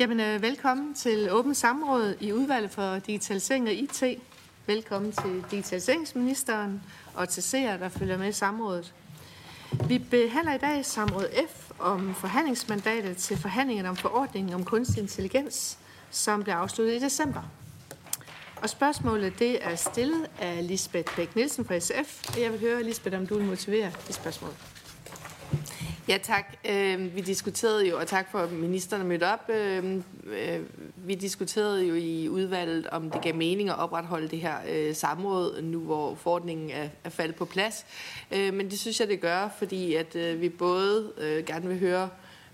Jamen, øh, velkommen til åbent samråd i udvalget for digitalisering og IT. Velkommen til digitaliseringsministeren og til seere, der følger med i samrådet. Vi behandler i dag samråd F om forhandlingsmandatet til forhandlingen om forordningen om kunstig intelligens, som blev afsluttet i december. Og spørgsmålet det er stillet af Lisbeth Bæk Nielsen fra SF, og jeg vil høre, Lisbeth, om du vil motivere det spørgsmål. Ja, tak. Øh, vi diskuterede jo, og tak for, at ministeren mødte op. Øh, øh, vi diskuterede jo i udvalget, om det gav mening at opretholde det her øh, samråd, nu hvor forordningen er, er faldet på plads. Øh, men det synes jeg, det gør, fordi at øh, vi både øh, gerne vil høre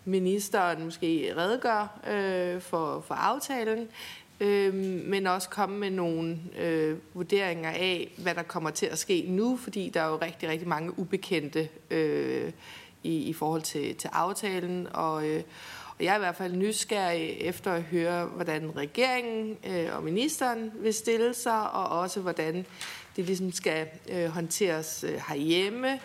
ministeren måske redegøre øh, for, for aftalen, øh, men også komme med nogle øh, vurderinger af, hvad der kommer til at ske nu, fordi der er jo rigtig, rigtig mange ubekendte øh, i, i forhold til, til aftalen, og, øh, og jeg er i hvert fald nysgerrig efter at høre, hvordan regeringen øh, og ministeren vil stille sig, og også hvordan det ligesom skal øh, håndteres øh, herhjemme.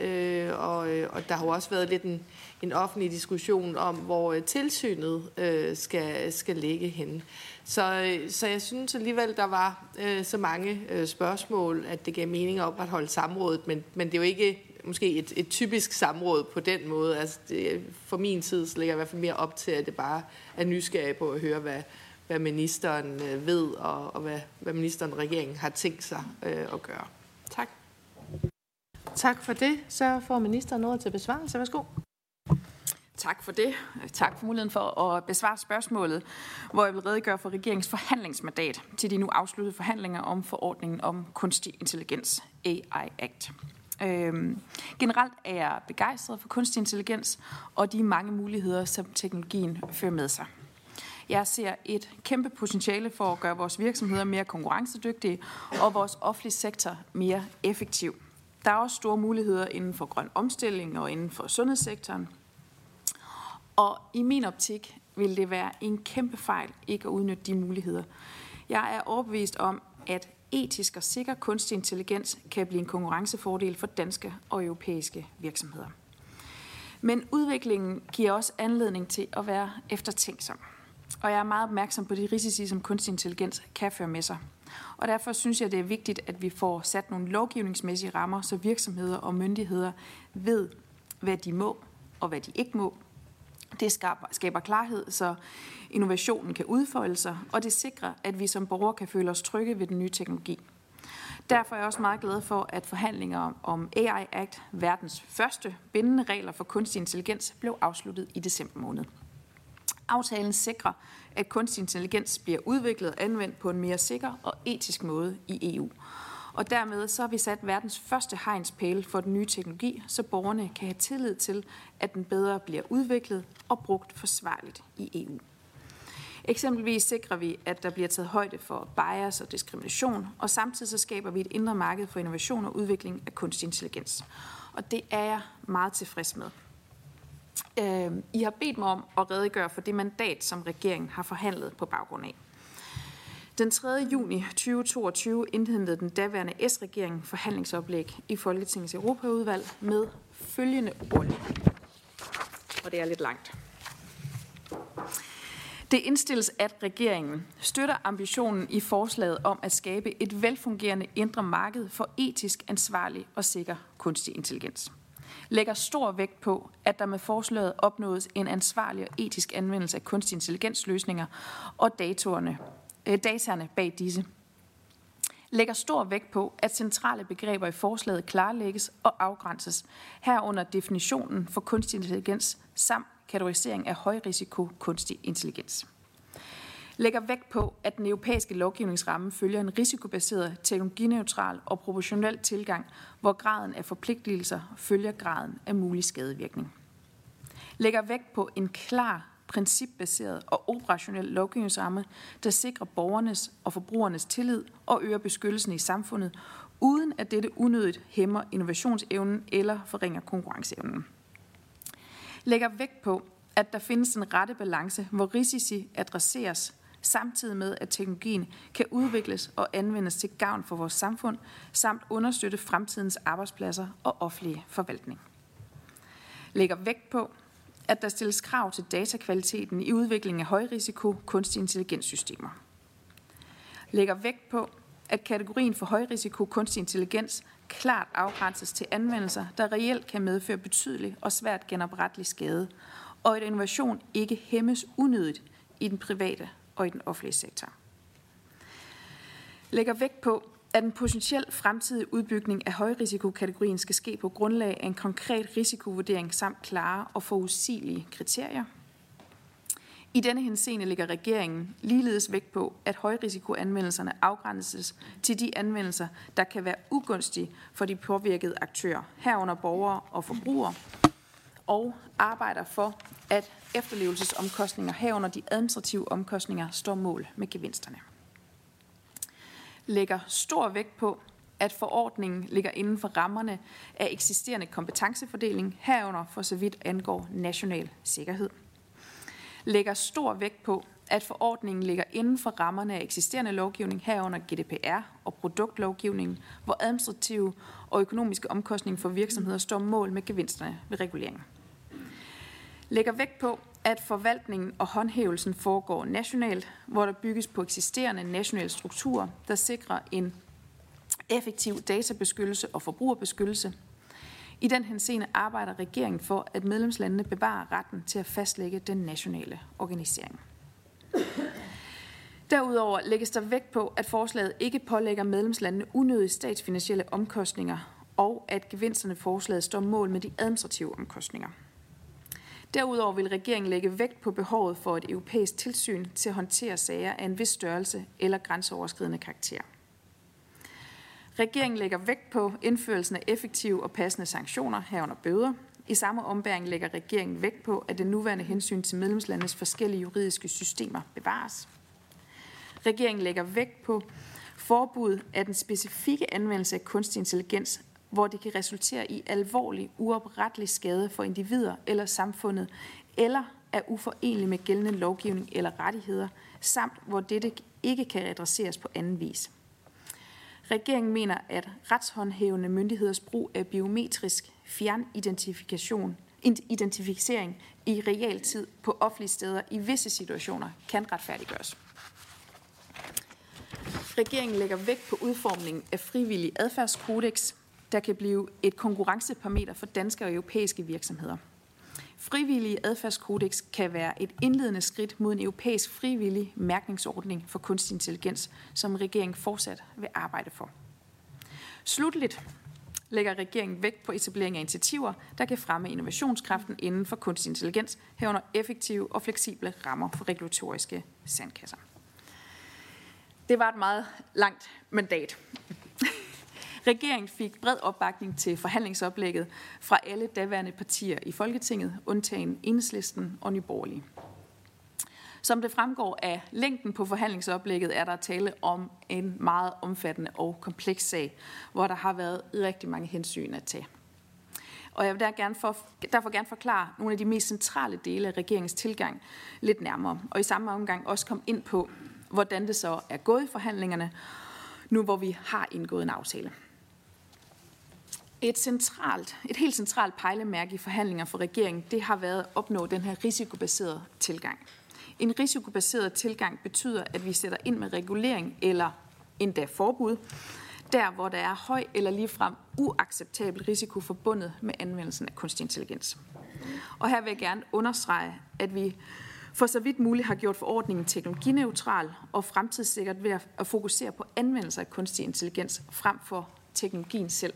Øh, og, øh, og der har jo også været lidt en, en offentlig diskussion om, hvor øh, tilsynet øh, skal, skal ligge henne. Så, øh, så jeg synes alligevel, der var øh, så mange øh, spørgsmål, at det gav mening at opretholde samrådet, men, men det er jo ikke måske et, et typisk samråd på den måde. Altså det, for min tid så ligger jeg i hvert fald mere op til, at det bare er nysgerrig på at høre, hvad, hvad ministeren øh, ved, og, og hvad, hvad ministeren og regeringen har tænkt sig øh, at gøre. Tak. Tak for det. Så får ministeren noget til besvarelse. Værsgo. Tak for det. Tak for muligheden for at besvare spørgsmålet, hvor jeg vil redegøre for regeringens forhandlingsmandat til de nu afsluttede forhandlinger om forordningen om kunstig intelligens, AI Act. Øhm, generelt er jeg begejstret for kunstig intelligens og de mange muligheder, som teknologien fører med sig. Jeg ser et kæmpe potentiale for at gøre vores virksomheder mere konkurrencedygtige og vores offentlige sektor mere effektiv. Der er også store muligheder inden for grøn omstilling og inden for sundhedssektoren. Og i min optik vil det være en kæmpe fejl ikke at udnytte de muligheder. Jeg er overbevist om, at etisk og sikker kunstig intelligens kan blive en konkurrencefordel for danske og europæiske virksomheder. Men udviklingen giver også anledning til at være eftertænksom. Og jeg er meget opmærksom på de risici, som kunstig intelligens kan føre med sig. Og derfor synes jeg, det er vigtigt, at vi får sat nogle lovgivningsmæssige rammer, så virksomheder og myndigheder ved, hvad de må og hvad de ikke må. Det skaber, skaber klarhed, så innovationen kan udfolde sig, og det sikrer, at vi som borgere kan føle os trygge ved den nye teknologi. Derfor er jeg også meget glad for, at forhandlinger om AI Act, verdens første bindende regler for kunstig intelligens, blev afsluttet i december måned. Aftalen sikrer, at kunstig intelligens bliver udviklet og anvendt på en mere sikker og etisk måde i EU. Og dermed så har vi sat verdens første hegnspæle for den nye teknologi, så borgerne kan have tillid til, at den bedre bliver udviklet og brugt forsvarligt i EU. Eksempelvis sikrer vi, at der bliver taget højde for bias og diskrimination, og samtidig så skaber vi et indre marked for innovation og udvikling af kunstig intelligens. Og det er jeg meget tilfreds med. Øhm, I har bedt mig om at redegøre for det mandat, som regeringen har forhandlet på baggrund af. Den 3. juni 2022 indhentede den daværende S-regering forhandlingsoplæg i Folketingets Europaudvalg med følgende ord. Og det er lidt langt. Det indstilles, at regeringen støtter ambitionen i forslaget om at skabe et velfungerende indre marked for etisk ansvarlig og sikker kunstig intelligens. Lægger stor vægt på, at der med forslaget opnås en ansvarlig og etisk anvendelse af kunstig intelligensløsninger og datorerne, øh, dataerne bag disse. Lægger stor vægt på, at centrale begreber i forslaget klarlægges og afgrænses, herunder definitionen for kunstig intelligens samt kategorisering af højrisiko kunstig intelligens. Lægger vægt på, at den europæiske lovgivningsramme følger en risikobaseret, teknologineutral og proportionel tilgang, hvor graden af forpligtelser følger graden af mulig skadevirkning. Lægger vægt på en klar, principbaseret og operationel lovgivningsramme, der sikrer borgernes og forbrugernes tillid og øger beskyttelsen i samfundet, uden at dette unødigt hæmmer innovationsevnen eller forringer konkurrenceevnen lægger vægt på, at der findes en rette balance, hvor risici adresseres, samtidig med, at teknologien kan udvikles og anvendes til gavn for vores samfund, samt understøtte fremtidens arbejdspladser og offentlige forvaltning. Lægger vægt på, at der stilles krav til datakvaliteten i udviklingen af højrisiko kunstig intelligenssystemer. Lægger vægt på, at kategorien for højrisiko kunstig intelligens klart afgrænses til anvendelser, der reelt kan medføre betydelig og svært genoprettelig skade, og at innovation ikke hæmmes unødigt i den private og i den offentlige sektor. Lægger vægt på, at en potentiel fremtidig udbygning af højrisikokategorien skal ske på grundlag af en konkret risikovurdering samt klare og forudsigelige kriterier. I denne henseende ligger regeringen ligeledes vægt på, at højrisikoanvendelserne afgrænses til de anvendelser, der kan være ugunstige for de påvirkede aktører, herunder borgere og forbrugere, og arbejder for, at efterlevelsesomkostninger herunder de administrative omkostninger står mål med gevinsterne lægger stor vægt på, at forordningen ligger inden for rammerne af eksisterende kompetencefordeling, herunder for så vidt angår national sikkerhed. Lægger stor vægt på, at forordningen ligger inden for rammerne af eksisterende lovgivning herunder GDPR og produktlovgivningen, hvor administrative og økonomiske omkostninger for virksomheder står mål med gevinsterne ved reguleringen. Lægger vægt på, at forvaltningen og håndhævelsen foregår nationalt, hvor der bygges på eksisterende nationale strukturer, der sikrer en effektiv databeskyttelse og forbrugerbeskyttelse. I den henseende arbejder regeringen for, at medlemslandene bevarer retten til at fastlægge den nationale organisering. Derudover lægges der vægt på, at forslaget ikke pålægger medlemslandene unødige statsfinansielle omkostninger, og at gevinsterne forslaget står mål med de administrative omkostninger. Derudover vil regeringen lægge vægt på behovet for et europæisk tilsyn til at håndtere sager af en vis størrelse eller grænseoverskridende karakter. Regeringen lægger vægt på indførelsen af effektive og passende sanktioner herunder bøder. I samme ombæring lægger regeringen vægt på, at det nuværende hensyn til medlemslandets forskellige juridiske systemer bevares. Regeringen lægger vægt på forbud af den specifikke anvendelse af kunstig intelligens hvor det kan resultere i alvorlig, uoprettelig skade for individer eller samfundet, eller er uforenelig med gældende lovgivning eller rettigheder, samt hvor dette ikke kan adresseres på anden vis. Regeringen mener, at retshåndhævende myndigheders brug af biometrisk fjernidentifikation identificering i realtid på offentlige steder i visse situationer kan retfærdiggøres. Regeringen lægger vægt på udformningen af frivillig adfærdskodex, der kan blive et konkurrenceparameter for danske og europæiske virksomheder. Frivillige adfærdskodex kan være et indledende skridt mod en europæisk frivillig mærkningsordning for kunstig intelligens, som regeringen fortsat vil arbejde for. Slutligt lægger regeringen vægt på etablering af initiativer, der kan fremme innovationskraften inden for kunstig intelligens, herunder effektive og fleksible rammer for regulatoriske sandkasser. Det var et meget langt mandat. Regeringen fik bred opbakning til forhandlingsoplægget fra alle daværende partier i Folketinget, undtagen Enhedslisten og Nyborgerlige. Som det fremgår af længden på forhandlingsoplægget, er der tale om en meget omfattende og kompleks sag, hvor der har været rigtig mange hensyn at tage. Og jeg vil der gerne for, derfor gerne forklare nogle af de mest centrale dele af regeringens tilgang lidt nærmere, og i samme omgang også komme ind på, hvordan det så er gået i forhandlingerne, nu hvor vi har indgået en aftale. Et, centralt, et helt centralt pejlemærke i forhandlinger for regeringen, det har været at opnå den her risikobaserede tilgang. En risikobaseret tilgang betyder, at vi sætter ind med regulering eller endda forbud, der hvor der er høj eller ligefrem uacceptabel risiko forbundet med anvendelsen af kunstig intelligens. Og her vil jeg gerne understrege, at vi for så vidt muligt har gjort forordningen teknologineutral og fremtidssikret ved at fokusere på anvendelse af kunstig intelligens frem for teknologien selv.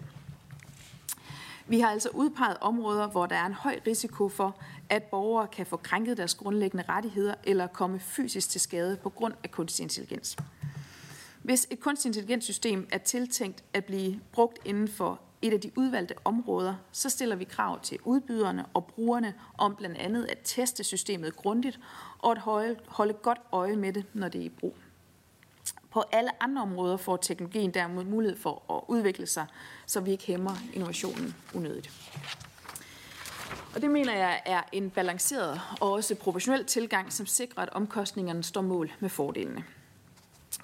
Vi har altså udpeget områder, hvor der er en høj risiko for, at borgere kan få krænket deres grundlæggende rettigheder eller komme fysisk til skade på grund af kunstig intelligens. Hvis et kunstig intelligenssystem er tiltænkt at blive brugt inden for et af de udvalgte områder, så stiller vi krav til udbyderne og brugerne om blandt andet at teste systemet grundigt og at holde godt øje med det, når det er i brug. På alle andre områder får teknologien derimod mulighed for at udvikle sig, så vi ikke hæmmer innovationen unødigt. Og det mener jeg er en balanceret og også professionel tilgang, som sikrer, at omkostningerne står mål med fordelene.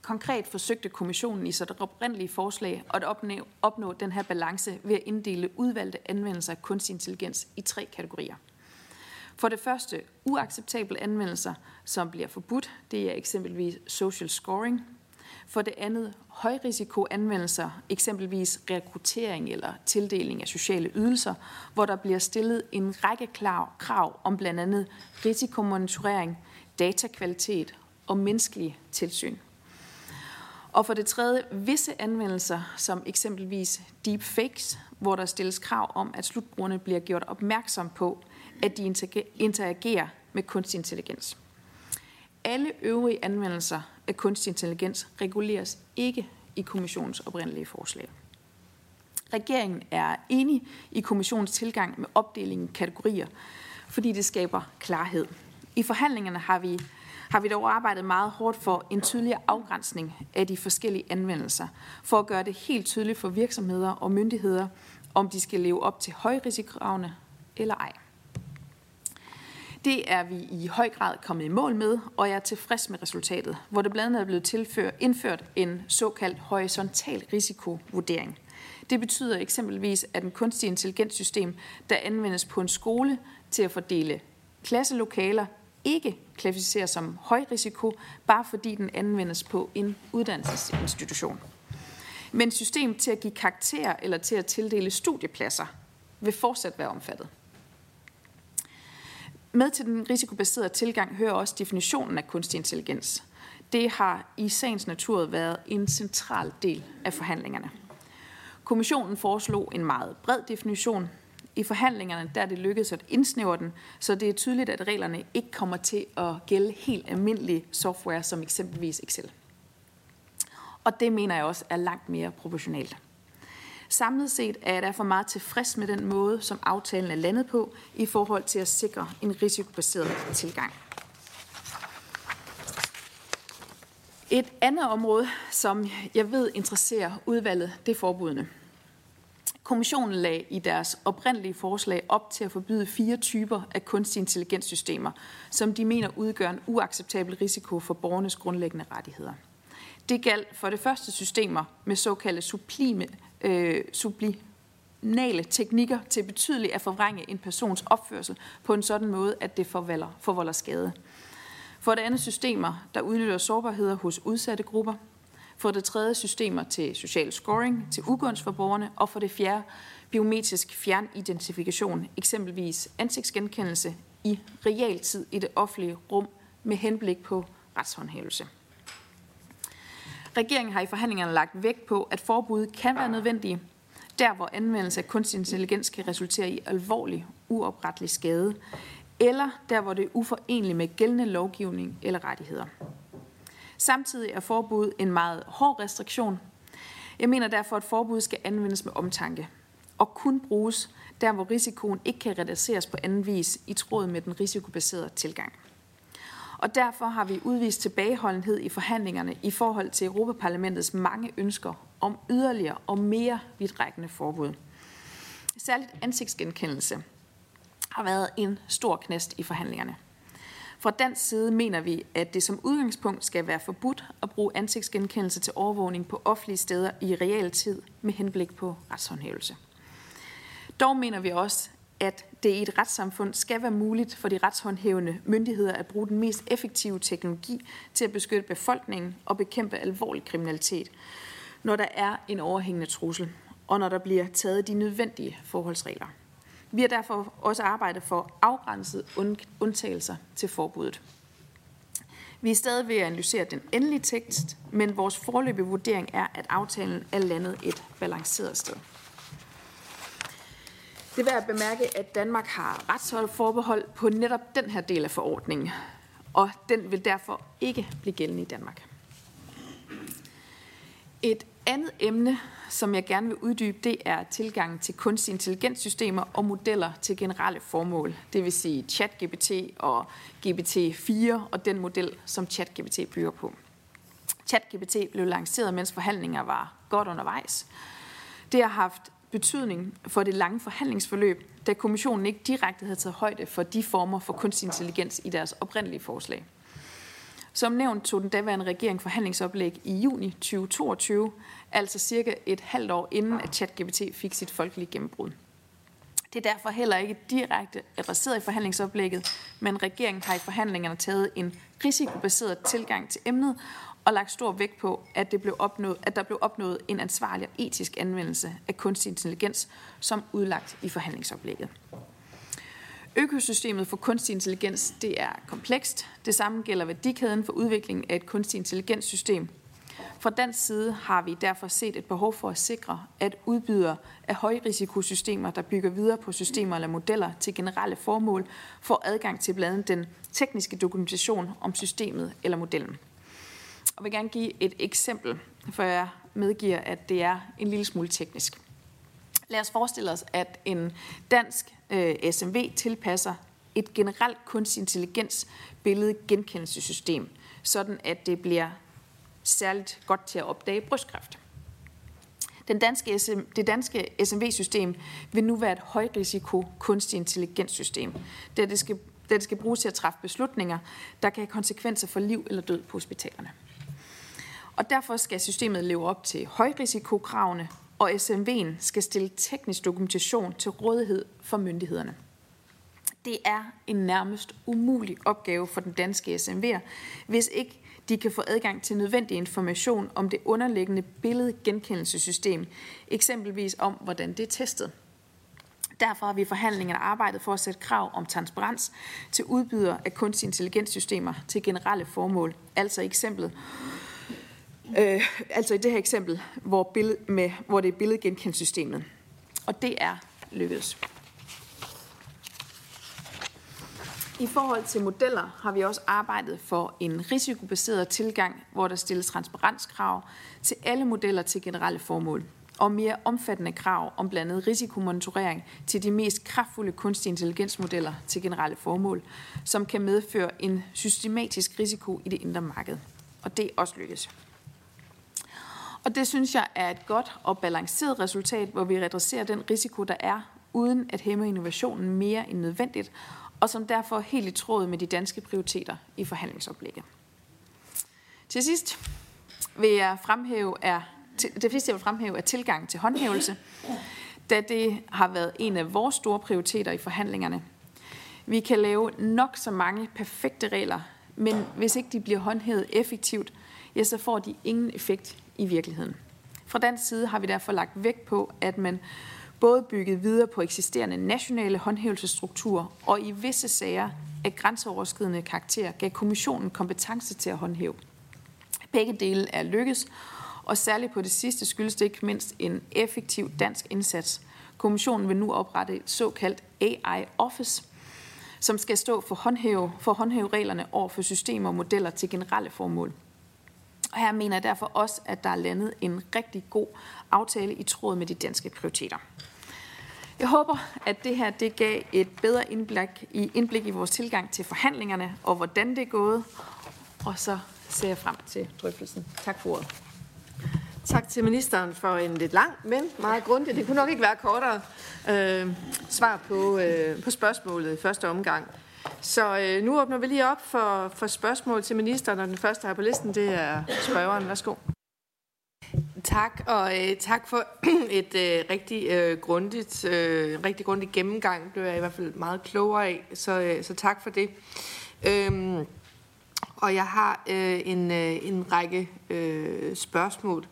Konkret forsøgte kommissionen i sit oprindelige forslag at opnå, opnå den her balance ved at inddele udvalgte anvendelser af kunstig intelligens i tre kategorier. For det første, uacceptable anvendelser, som bliver forbudt. Det er eksempelvis social scoring. For det andet, højrisikoanvendelser, eksempelvis rekruttering eller tildeling af sociale ydelser, hvor der bliver stillet en række krav om blandt andet risikomonitorering, datakvalitet og menneskelig tilsyn. Og for det tredje, visse anvendelser, som eksempelvis deepfakes, hvor der stilles krav om, at slutbrugerne bliver gjort opmærksom på, at de interagerer med kunstig intelligens. Alle øvrige anvendelser af kunstig intelligens reguleres ikke i kommissionens oprindelige forslag. Regeringen er enig i kommissionens tilgang med opdelingen i kategorier, fordi det skaber klarhed. I forhandlingerne har vi, har vi dog arbejdet meget hårdt for en tydeligere afgrænsning af de forskellige anvendelser, for at gøre det helt tydeligt for virksomheder og myndigheder, om de skal leve op til højrisikokravene eller ej. Det er vi i høj grad kommet i mål med, og jeg er tilfreds med resultatet, hvor det blandt andet er blevet tilført, indført en såkaldt horisontal risikovurdering. Det betyder eksempelvis, at en kunstig intelligenssystem, der anvendes på en skole til at fordele klasselokaler, ikke klassificeres som høj risiko, bare fordi den anvendes på en uddannelsesinstitution. Men system til at give karakter eller til at tildele studiepladser vil fortsat være omfattet. Med til den risikobaserede tilgang hører også definitionen af kunstig intelligens. Det har i sagens natur været en central del af forhandlingerne. Kommissionen foreslog en meget bred definition. I forhandlingerne der er det lykkedes at indsnævre den, så det er tydeligt, at reglerne ikke kommer til at gælde helt almindelig software som eksempelvis Excel. Og det mener jeg også er langt mere proportionalt. Samlet set er jeg derfor meget tilfreds med den måde, som aftalen er landet på i forhold til at sikre en risikobaseret tilgang. Et andet område, som jeg ved interesserer udvalget, det er forbudene. Kommissionen lagde i deres oprindelige forslag op til at forbyde fire typer af kunstig intelligenssystemer, som de mener udgør en uacceptabel risiko for borgernes grundlæggende rettigheder. Det galt for det første systemer med såkaldte sublime øh, sublinale teknikker til betydeligt at forvrænge en persons opførsel på en sådan måde, at det forvolder, forvolder skade. For det andet systemer, der udnytter sårbarheder hos udsatte grupper. For det tredje systemer til social scoring, til ugunst for borgerne. Og for det fjerde biometrisk fjernidentifikation, eksempelvis ansigtsgenkendelse i realtid i det offentlige rum med henblik på retshåndhævelse. Regeringen har i forhandlingerne lagt vægt på, at forbud kan være nødvendige, der hvor anvendelse af kunstig intelligens kan resultere i alvorlig, uoprettelig skade, eller der hvor det er uforeneligt med gældende lovgivning eller rettigheder. Samtidig er forbud en meget hård restriktion. Jeg mener derfor, at forbud skal anvendes med omtanke og kun bruges der, hvor risikoen ikke kan reduceres på anden vis i tråd med den risikobaserede tilgang. Og derfor har vi udvist tilbageholdenhed i forhandlingerne i forhold til Europaparlamentets mange ønsker om yderligere og mere vidtrækkende forbud. Særligt ansigtsgenkendelse har været en stor knast i forhandlingerne. Fra dansk side mener vi, at det som udgangspunkt skal være forbudt at bruge ansigtsgenkendelse til overvågning på offentlige steder i realtid med henblik på retshåndhævelse. Dog mener vi også, at det i et retssamfund skal være muligt for de retshåndhævende myndigheder at bruge den mest effektive teknologi til at beskytte befolkningen og bekæmpe alvorlig kriminalitet, når der er en overhængende trussel, og når der bliver taget de nødvendige forholdsregler. Vi har derfor også arbejdet for afgrænset undtagelser til forbuddet. Vi er stadig ved at analysere den endelige tekst, men vores forløbige vurdering er, at aftalen er landet et balanceret sted. Det er værd at bemærke, at Danmark har retsforbehold på netop den her del af forordningen, og den vil derfor ikke blive gældende i Danmark. Et andet emne, som jeg gerne vil uddybe, det er tilgangen til kunstig intelligenssystemer og modeller til generelle formål. Det vil sige ChatGPT og GPT-4 og den model, som ChatGPT bygger på. ChatGPT blev lanceret, mens forhandlinger var godt undervejs. Det har haft betydning for det lange forhandlingsforløb, da kommissionen ikke direkte havde taget højde for de former for kunstig intelligens i deres oprindelige forslag. Som nævnt tog den daværende regering forhandlingsoplæg i juni 2022, altså cirka et halvt år inden at ChatGPT fik sit folkelige gennembrud. Det er derfor heller ikke direkte adresseret i forhandlingsoplægget, men regeringen har i forhandlingerne taget en risikobaseret tilgang til emnet og lagt stor vægt på, at, det blev opnået, at der blev opnået en ansvarlig og etisk anvendelse af kunstig intelligens, som udlagt i forhandlingsoplægget. Økosystemet for kunstig intelligens det er komplekst. Det samme gælder værdikæden for udviklingen af et kunstig intelligenssystem. Fra dansk side har vi derfor set et behov for at sikre, at udbydere af højrisikosystemer, der bygger videre på systemer eller modeller til generelle formål, får adgang til blandt andet den tekniske dokumentation om systemet eller modellen. Og vil gerne give et eksempel, for jeg medgiver, at det er en lille smule teknisk. Lad os forestille os, at en dansk øh, SMV tilpasser et generelt kunstig intelligens billede genkendelsessystem, sådan at det bliver særligt godt til at opdage brystkræft. Den danske SM, det danske SMV-system vil nu være et højrisiko kunstig intelligenssystem, da det, skal, da det skal bruges til at træffe beslutninger, der kan have konsekvenser for liv eller død på hospitalerne. Og derfor skal systemet leve op til højrisikokravene, og SMV'en skal stille teknisk dokumentation til rådighed for myndighederne. Det er en nærmest umulig opgave for den danske SMV'er, hvis ikke de kan få adgang til nødvendig information om det underliggende billedgenkendelsessystem, eksempelvis om, hvordan det er testet. Derfor har vi i forhandlingerne arbejdet for at sætte krav om transparens til udbydere af kunstig intelligenssystemer til generelle formål, altså eksemplet Øh, altså i det her eksempel, hvor, billed, med, hvor det er billedgenkendelsessystemet. Og det er lykkedes. I forhold til modeller har vi også arbejdet for en risikobaseret tilgang, hvor der stilles transparenskrav til alle modeller til generelle formål og mere omfattende krav om blandt andet risikomonitorering til de mest kraftfulde kunstig intelligensmodeller til generelle formål, som kan medføre en systematisk risiko i det indre marked. Og det er også lykkedes. Og det synes jeg er et godt og balanceret resultat, hvor vi adresserer den risiko, der er, uden at hæmme innovationen mere end nødvendigt, og som derfor er helt i tråd med de danske prioriteter i forhandlingsoplægget. Til sidst vil jeg fremhæve, er, det sidste jeg vil fremhæve er tilgang til håndhævelse, da det har været en af vores store prioriteter i forhandlingerne. Vi kan lave nok så mange perfekte regler, men hvis ikke de bliver håndhævet effektivt, ja, så får de ingen effekt i virkeligheden. Fra den side har vi derfor lagt vægt på, at man både bygget videre på eksisterende nationale håndhævelsesstrukturer og i visse sager af grænseoverskridende karakter gav kommissionen kompetence til at håndhæve. Begge dele er lykkes, og særligt på det sidste skyldes det ikke mindst en effektiv dansk indsats. Kommissionen vil nu oprette et såkaldt AI Office, som skal stå for håndhæve, for håndhæve reglerne over for systemer og modeller til generelle formål. Og her mener jeg derfor også, at der er landet en rigtig god aftale i tråd med de danske prioriteter. Jeg håber, at det her det gav et bedre indblik i, indblik i vores tilgang til forhandlingerne og hvordan det er gået. Og så ser jeg frem til drøftelsen. Tak for ordet. Tak til ministeren for en lidt lang, men meget grundig. Det kunne nok ikke være kortere øh, svar på, øh, på spørgsmålet i første omgang. Så øh, nu åbner vi lige op for, for spørgsmål til ministeren, og den første her på listen, det er spørgeren. Værsgo. Tak, og øh, tak for et øh, rigtig øh, grundigt, øh, rigtig grundigt gennemgang. Det blev jeg i hvert fald meget klogere af, så, øh, så tak for det. Øhm, og jeg har øh, en, øh, en række øh, spørgsmål.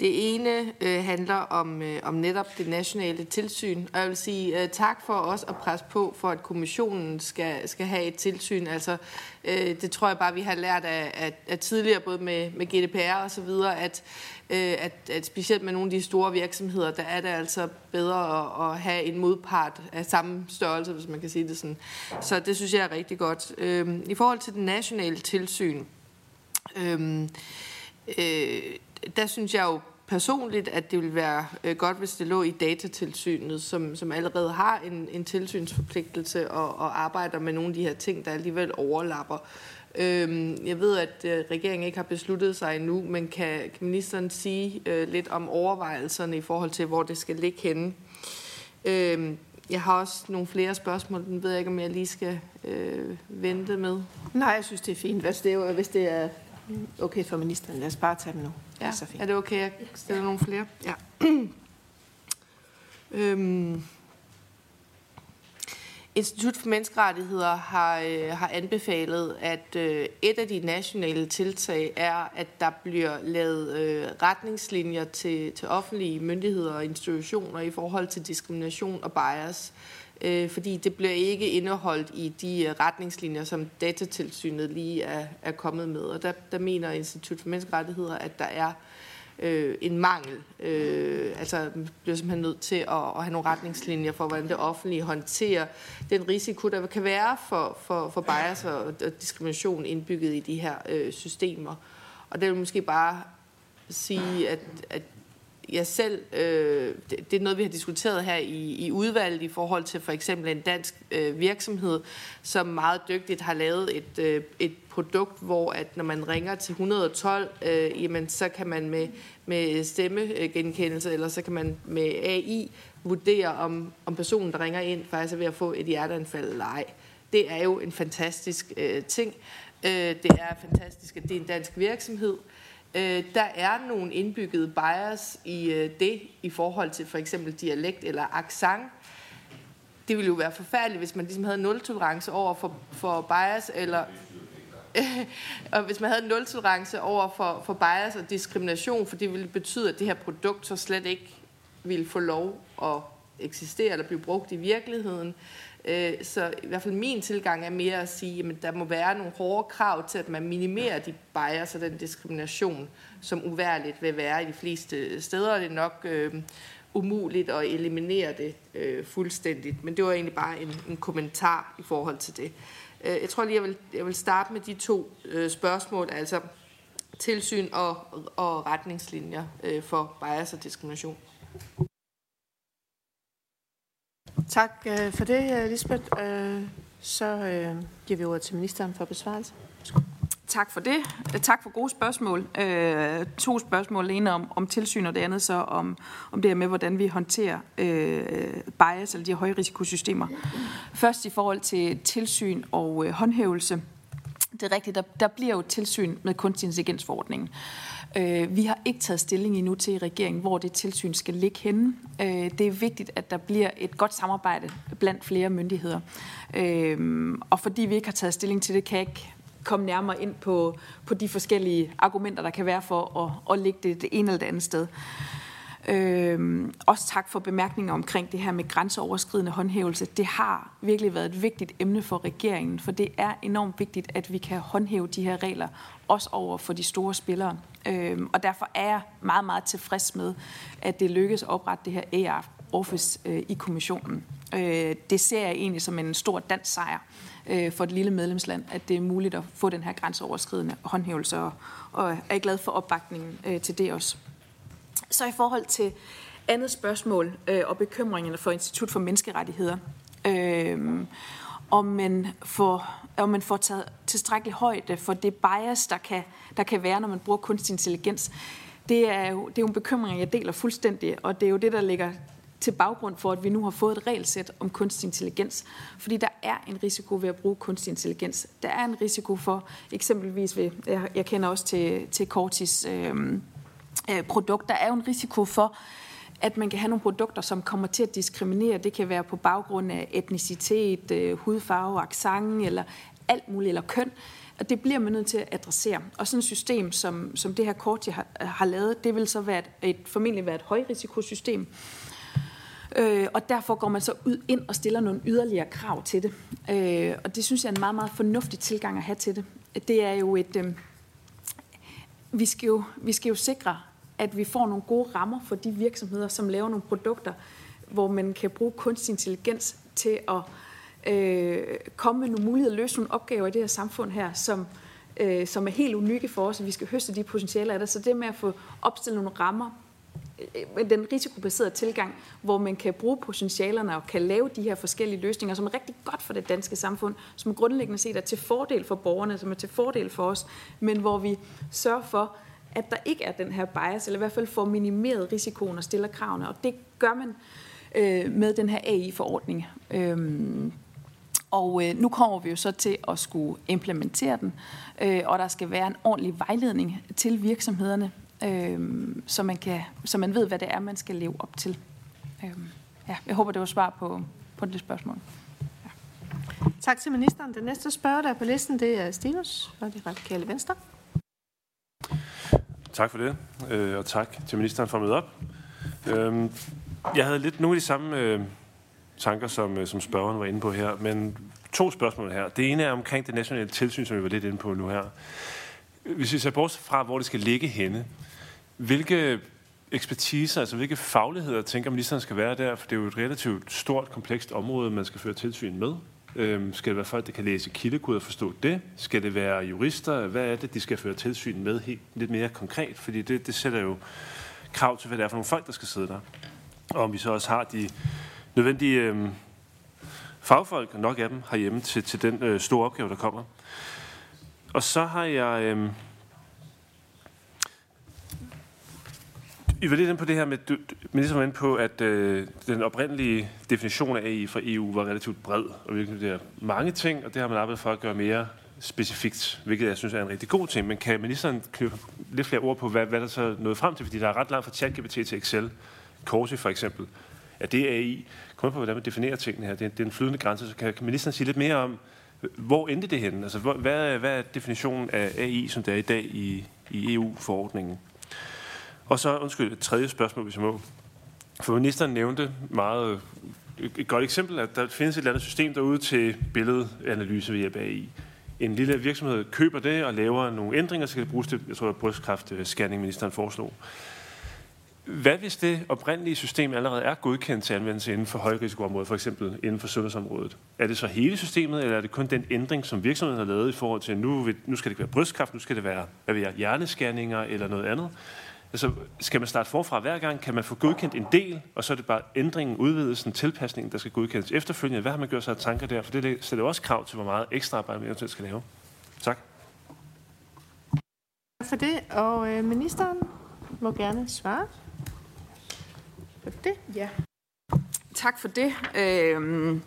Det ene øh, handler om, øh, om netop det nationale tilsyn, og jeg vil sige øh, tak for os at presse på for, at kommissionen skal, skal have et tilsyn. Altså, øh, det tror jeg bare, vi har lært af, af, af tidligere, både med, med GDPR og så videre, at, øh, at, at specielt med nogle af de store virksomheder, der er det altså bedre at, at have en modpart af samme størrelse, hvis man kan sige det sådan. Så det synes jeg er rigtig godt. Øh, I forhold til det nationale tilsyn, øhm, øh, øh, der synes jeg jo personligt, at det ville være øh, godt, hvis det lå i datatilsynet, som, som allerede har en, en tilsynsforpligtelse og, og arbejder med nogle af de her ting, der alligevel overlapper. Øhm, jeg ved, at øh, regeringen ikke har besluttet sig endnu, men kan, kan ministeren sige øh, lidt om overvejelserne i forhold til, hvor det skal ligge henne? Øhm, jeg har også nogle flere spørgsmål, den ved jeg ikke, om jeg lige skal øh, vente med. Nej, jeg synes, det er fint, hvis det er, hvis det er okay for ministeren. Lad os bare tage dem nu. Ja, det er, så fint. er det okay, jeg stiller nogle flere? Ja. øhm. Institut for Menneskerettigheder har, øh, har anbefalet, at øh, et af de nationale tiltag er, at der bliver lavet øh, retningslinjer til, til offentlige myndigheder og institutioner i forhold til diskrimination og bias. Øh, øh, fordi det bliver ikke indeholdt i de øh, retningslinjer, som datatilsynet lige er, er kommet med. Og der, der mener Institut for Menneskerettigheder, at der er øh, en mangel. Øh, altså bliver simpelthen nødt til at, at have nogle retningslinjer for, hvordan det offentlige håndterer den risiko, der kan være for, for, for bias og, og diskrimination indbygget i de her øh, systemer. Og det vil måske bare sige, at, at jeg selv, øh, det, det er noget, vi har diskuteret her i, i udvalget i forhold til for eksempel en dansk øh, virksomhed, som meget dygtigt har lavet et, øh, et produkt, hvor at når man ringer til 112, øh, jamen, så kan man med, med stemmegenkendelse, eller så kan man med AI vurdere, om, om personen, der ringer ind, faktisk er ved at få et hjerteanfald eller ej. Det er jo en fantastisk øh, ting. Øh, det er fantastisk, at det er en dansk virksomhed. Øh, Øh, der er nogle indbyggede bias i øh, det, i forhold til for eksempel dialekt eller accent. Det ville jo være forfærdeligt, hvis man ligesom havde nul tolerance over for, for bias, eller og hvis man havde nul tolerance over for, for bias og diskrimination, for det ville betyde, at det her produkt så slet ikke ville få lov at eksistere eller blive brugt i virkeligheden. Øh, så i hvert fald min tilgang er mere at sige, at der må være nogle hårde krav til, at man minimerer de bias og den diskrimination, som uværligt vil være i de fleste steder. Det er nok øh, umuligt at eliminere det øh, fuldstændigt. Men det var egentlig bare en, en kommentar i forhold til det. Øh, jeg tror lige, jeg vil, jeg vil starte med de to øh, spørgsmål, altså tilsyn og, og retningslinjer øh, for bias og diskrimination. Tak øh, for det, øh, Lisbeth. Øh, så giver vi ordet til ministeren for besvarelse. Tak for det. Tak for gode spørgsmål. Øh, to spørgsmål. Ene om, om tilsyn, og det andet så om, om det her med, hvordan vi håndterer øh, bias, eller de højrisikosystemer. Først i forhold til tilsyn og øh, håndhævelse. Det er rigtigt, der, der bliver jo tilsyn med kunstig intelligensforordningen. Øh, Øh, vi har ikke taget stilling endnu til i regeringen, hvor det tilsyn skal ligge henne. Øh, det er vigtigt, at der bliver et godt samarbejde blandt flere myndigheder. Øh, og fordi vi ikke har taget stilling til det, kan jeg ikke komme nærmere ind på, på de forskellige argumenter, der kan være for at, at lægge det det ene eller det andet sted. Øh, også tak for bemærkninger omkring det her med grænseoverskridende håndhævelse. Det har virkelig været et vigtigt emne for regeringen, for det er enormt vigtigt, at vi kan håndhæve de her regler, også over for de store spillere. Øh, og derfor er jeg meget, meget tilfreds med, at det lykkes at oprette det her AR-office øh, i kommissionen. Øh, det ser jeg egentlig som en stor dansk sejr øh, for et lille medlemsland, at det er muligt at få den her grænseoverskridende håndhævelse, og, og er glad for opbakningen øh, til det også. Så i forhold til andet spørgsmål øh, og bekymringerne for Institut for Menneskerettigheder, øh, om man får, om man får taget tilstrækkeligt højde for det bias, der kan, der kan være, når man bruger kunstig intelligens. Det er, jo, det er jo en bekymring, jeg deler fuldstændig, og det er jo det, der ligger til baggrund for, at vi nu har fået et regelsæt om kunstig intelligens. Fordi der er en risiko ved at bruge kunstig intelligens. Der er en risiko for, eksempelvis ved, jeg, jeg kender også til, til Cortis øh, øh, produkt, der er jo en risiko for, at man kan have nogle produkter, som kommer til at diskriminere. Det kan være på baggrund af etnicitet, øh, hudfarve, accent eller alt muligt, eller køn. Og det bliver man nødt til at adressere. Og sådan et system, som, som det her kort, jeg har, har lavet, det vil så være et, et, formentlig være et højrisikosystem. Øh, og derfor går man så ud ind og stiller nogle yderligere krav til det. Øh, og det synes jeg er en meget, meget fornuftig tilgang at have til det. Det er jo et... Øh, vi, skal jo, vi skal jo sikre, at vi får nogle gode rammer for de virksomheder, som laver nogle produkter, hvor man kan bruge kunstig intelligens til at øh, komme med nogle muligheder, løse nogle opgaver i det her samfund her, som, øh, som er helt unikke for os, og vi skal høste de potentialer af det. Så det med at få opstillet nogle rammer, øh, med den risikobaserede tilgang, hvor man kan bruge potentialerne og kan lave de her forskellige løsninger, som er rigtig godt for det danske samfund, som grundlæggende set er til fordel for borgerne, som er til fordel for os, men hvor vi sørger for, at der ikke er den her bias, eller i hvert fald får minimeret risikoen og stiller kravene. Og det gør man øh, med den her AI-forordning. Øhm, og øh, nu kommer vi jo så til at skulle implementere den, øh, og der skal være en ordentlig vejledning til virksomhederne, øh, så, man kan, så man ved, hvad det er, man skal leve op til. Øh, ja, jeg håber, det var svar på, på det spørgsmål. Tak til ministeren. Den næste spørger, der er på listen, det er Stinus fra det radikale venstre. Tak for det, øh, og tak til ministeren for at møde op. Øh, jeg havde lidt nogle af de samme øh, tanker, som, øh, som spørgeren var inde på her, men to spørgsmål her. Det ene er omkring det nationale tilsyn, som vi var lidt inde på nu her. Hvis vi ser bort fra, hvor det skal ligge henne, hvilke ekspertiser, altså hvilke fagligheder tænker ministeren skal være der? For det er jo et relativt stort, komplekst område, man skal føre tilsyn med. Øhm, skal det være folk, der kan læse kildekode og forstå det? Skal det være jurister? Hvad er det, de skal føre tilsyn med helt, lidt mere konkret? Fordi det, det sætter jo krav til, hvad det er for nogle folk, der skal sidde der. Og om vi så også har de nødvendige øhm, fagfolk, nok af dem, herhjemme til, til den øh, store opgave, der kommer. Og så har jeg... Øhm, I var lidt inde på det her med, du, ministeren ligesom var inde på, at øh, den oprindelige definition af AI fra EU var relativt bred, og virkelig det er mange ting, og det har man arbejdet for at gøre mere specifikt, hvilket jeg synes er en rigtig god ting. Men kan ministeren knytte lidt flere ord på, hvad, hvad der så nåede frem til? Fordi der er ret langt fra ChatGPT til Excel. Corsi for eksempel. Er det AI? Kom på, hvordan man definerer tingene her. Det er, det er en flydende grænse. Så kan, kan ministeren sige lidt mere om, hvor endte det henne? Altså, hvor, hvad, hvad er definitionen af AI, som det er i dag i, i EU-forordningen? Og så, undskyld, et tredje spørgsmål, hvis jeg må. For ministeren nævnte meget et godt eksempel, at der findes et eller andet system derude til billedanalyse ved hjælp af AI. En lille virksomhed køber det og laver nogle ændringer, så kan det bruges til, jeg tror, brystkræftscanning, ministeren foreslog. Hvad hvis det oprindelige system allerede er godkendt til anvendelse inden for højrisikoområdet, for eksempel inden for sundhedsområdet? Er det så hele systemet, eller er det kun den ændring, som virksomheden har lavet i forhold til, at nu, nu skal det ikke være brystkræft, nu skal det være hvad ved jeg, hjernescanninger eller noget andet? Altså, skal man starte forfra hver gang? Kan man få godkendt en del, og så er det bare ændringen, udvidelsen, tilpasningen, der skal godkendes efterfølgende? Hvad har man gjort sig af tanker der? For det stiller også krav til, hvor meget ekstra arbejde man eventuelt skal lave. Tak. Tak for det, og øh, ministeren må gerne svare på det. Ja. Tak for det. Øhm,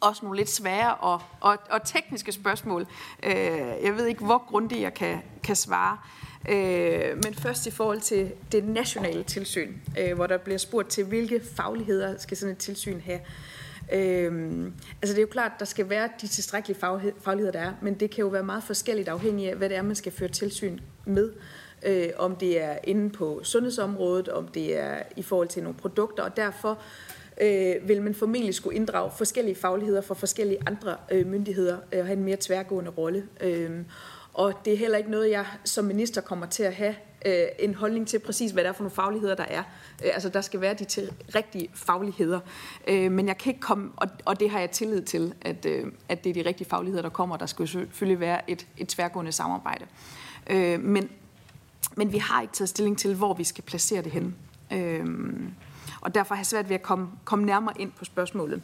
også nogle lidt svære og, og, og tekniske spørgsmål. Øh, jeg ved ikke, hvor grundigt jeg kan, kan svare. Øh, Øh, men først i forhold til det nationale tilsyn, øh, hvor der bliver spurgt til, hvilke fagligheder skal sådan et tilsyn have. Øhm, altså det er jo klart, der skal være de tilstrækkelige fagligheder, der er, men det kan jo være meget forskelligt afhængig af, hvad det er, man skal føre tilsyn med. Øh, om det er inde på sundhedsområdet, om det er i forhold til nogle produkter, og derfor øh, vil man formentlig skulle inddrage forskellige fagligheder fra forskellige andre øh, myndigheder øh, og have en mere tværgående rolle. Øh, og det er heller ikke noget, jeg som minister kommer til at have øh, en holdning til præcis, hvad det er for nogle fagligheder, der er. Øh, altså, der skal være de til rigtige fagligheder. Øh, men jeg kan ikke komme, og, og det har jeg tillid til, at, øh, at det er de rigtige fagligheder, der kommer. Der skal selvfølgelig være et, et tværgående samarbejde. Øh, men, men vi har ikke taget stilling til, hvor vi skal placere det henne. Øh, og derfor har jeg svært ved at komme, komme nærmere ind på spørgsmålet.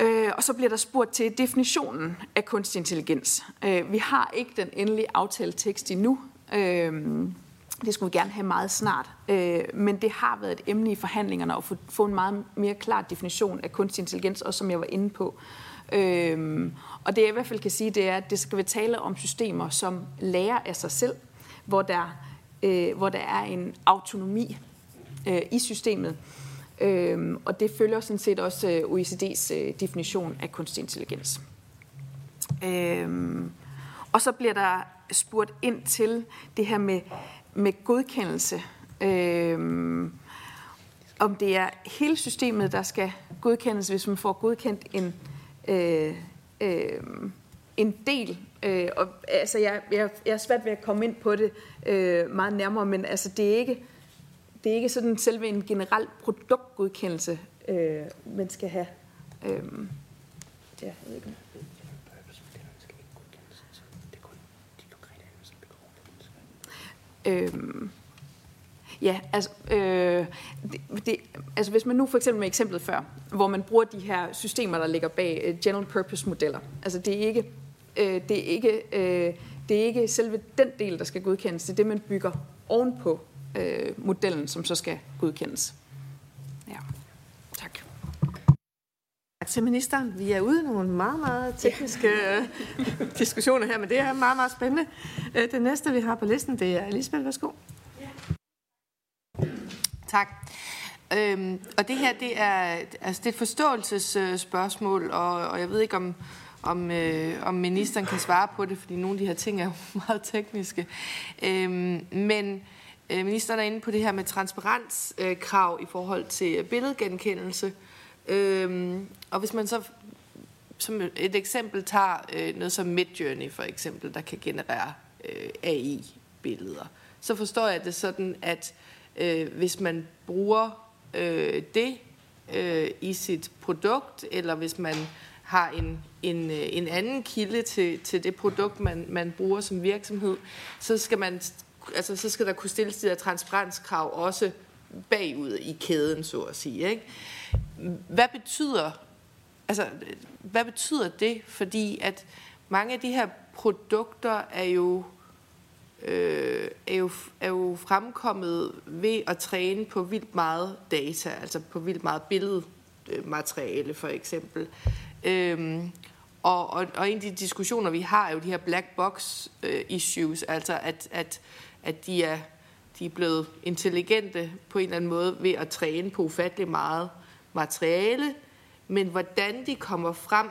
Øh, og så bliver der spurgt til definitionen af kunstig intelligens. Øh, vi har ikke den endelige aftaletekst endnu. Øh, det skulle vi gerne have meget snart. Øh, men det har været et emne i forhandlingerne at få, få en meget mere klar definition af kunstig intelligens, også som jeg var inde på. Øh, og det jeg i hvert fald kan sige, det er, at det skal vi tale om systemer, som lærer af sig selv, hvor der, øh, hvor der er en autonomi øh, i systemet. Øhm, og det følger sådan set også øh, OECD's øh, definition af kunstig intelligens. Øhm, og så bliver der spurgt ind til det her med, med godkendelse. Øhm, om det er hele systemet, der skal godkendes, hvis man får godkendt en, øh, øh, en del. Øh, og, altså, jeg, jeg, jeg er svært ved at komme ind på det øh, meget nærmere, men altså, det er ikke det er ikke sådan selve en generel produktgodkendelse, øh, man skal have. Øh, ja, jeg ved ikke. Øhm, ja, altså, øh, det, det, altså hvis man nu for eksempel med eksemplet før, hvor man bruger de her systemer, der ligger bag uh, general purpose modeller, altså det er ikke, øh, det er ikke, øh, det er ikke selve den del, der skal godkendes, det er det, man bygger ovenpå øh, modellen, som så skal godkendes. Ja, tak. Tak til ministeren. Vi er ude i nogle meget, meget tekniske ja. diskussioner her, men det er meget, meget spændende. Øh, det næste, vi har på listen, det er Elisabeth. Værsgo. Ja. Tak. Øhm, og det her, det er, altså det er et forståelsesspørgsmål, og, og jeg ved ikke, om, om, øh, om ministeren kan svare på det, fordi nogle af de her ting er jo meget tekniske. Øhm, men øh, Øh, ministeren er inde på det her med transparenskrav øh, i forhold til øh, billedgenkendelse. Og hvis man så som et eksempel tager noget som Midjourney for eksempel, der kan generere AI-billeder, så forstår jeg det sådan, at hvis man bruger det i sit produkt, eller hvis man har en, en, en anden kilde til, til det produkt, man, man bruger som virksomhed, så skal, man, altså, så skal der kunne stilles de der transparenskrav også bagud i kæden, så at sige. Ikke? Hvad betyder altså, hvad betyder det? Fordi at mange af de her produkter er jo øh, er, jo, er jo fremkommet ved at træne på vildt meget data, altså på vildt meget billedmateriale for eksempel. Øhm, og, og, og en af de diskussioner, vi har, er jo de her black box øh, issues, altså at, at, at de, er, de er blevet intelligente på en eller anden måde ved at træne på ufattelig meget materiale, men hvordan de kommer frem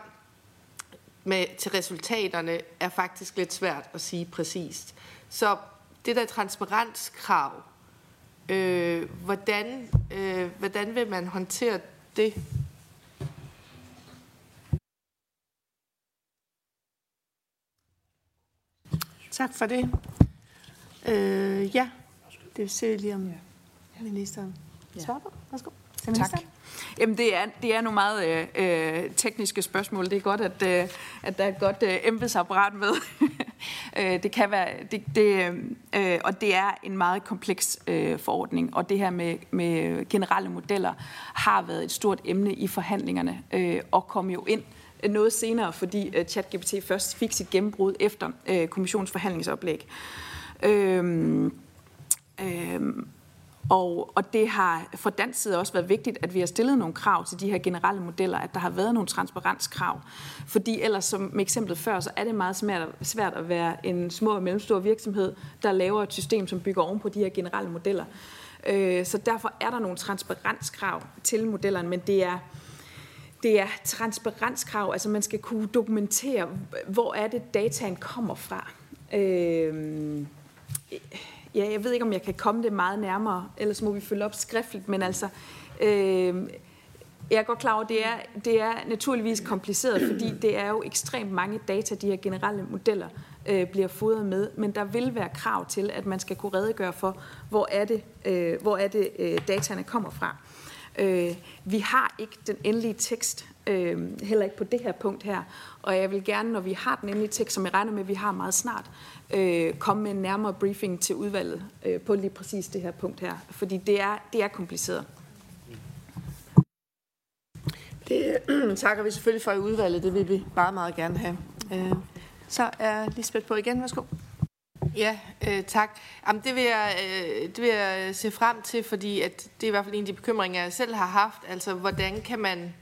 med, til resultaterne, er faktisk lidt svært at sige præcist. Så det der transparenskrav, øh, hvordan, øh, hvordan vil man håndtere det? Tak for det. Øh, ja, det ser vi lige om ministeren svarer på. Værsgo. Tak. Jamen, det er, det er nogle meget øh, øh, tekniske spørgsmål. Det er godt, at, øh, at der er et godt øh, embedsapparat med. øh, det kan være, det, det, øh, og det er en meget kompleks øh, forordning, og det her med, med generelle modeller har været et stort emne i forhandlingerne, øh, og kom jo ind noget senere, fordi øh, ChatGPT først fik sit gennembrud efter øh, kommissionsforhandlingsoplæg. Øhm, øhm, og, og det har for dansk side også været vigtigt, at vi har stillet nogle krav til de her generelle modeller, at der har været nogle transparenskrav. Fordi ellers, som med eksemplet før, så er det meget svært, at være en små og mellemstor virksomhed, der laver et system, som bygger oven på de her generelle modeller. Øh, så derfor er der nogle transparenskrav til modellerne, men det er, det er transparenskrav, altså man skal kunne dokumentere, hvor er det dataen kommer fra. Øh, ja, jeg ved ikke, om jeg kan komme det meget nærmere, ellers må vi følge op skriftligt, men altså, øh, jeg er godt klar over, at det er, det er naturligvis kompliceret, fordi det er jo ekstremt mange data, de her generelle modeller øh, bliver fodret med, men der vil være krav til, at man skal kunne redegøre for, hvor er det, øh, hvor er det øh, dataene kommer fra. Øh, vi har ikke den endelige tekst, øh, heller ikke på det her punkt her, og jeg vil gerne, når vi har den endelige tekst, som jeg regner med, at vi har meget snart, øh, komme med en nærmere briefing til udvalget øh, på lige præcis det her punkt her, fordi det er, det er kompliceret. Det takker vi selvfølgelig for i udvalget, det vil vi meget, meget gerne have. Øh, så er Lisbeth på igen, værsgo. Ja, øh, tak. Jamen, det, vil jeg, øh, det vil jeg se frem til, fordi at det er i hvert fald en af de bekymringer, jeg selv har haft. Altså, hvordan kan man,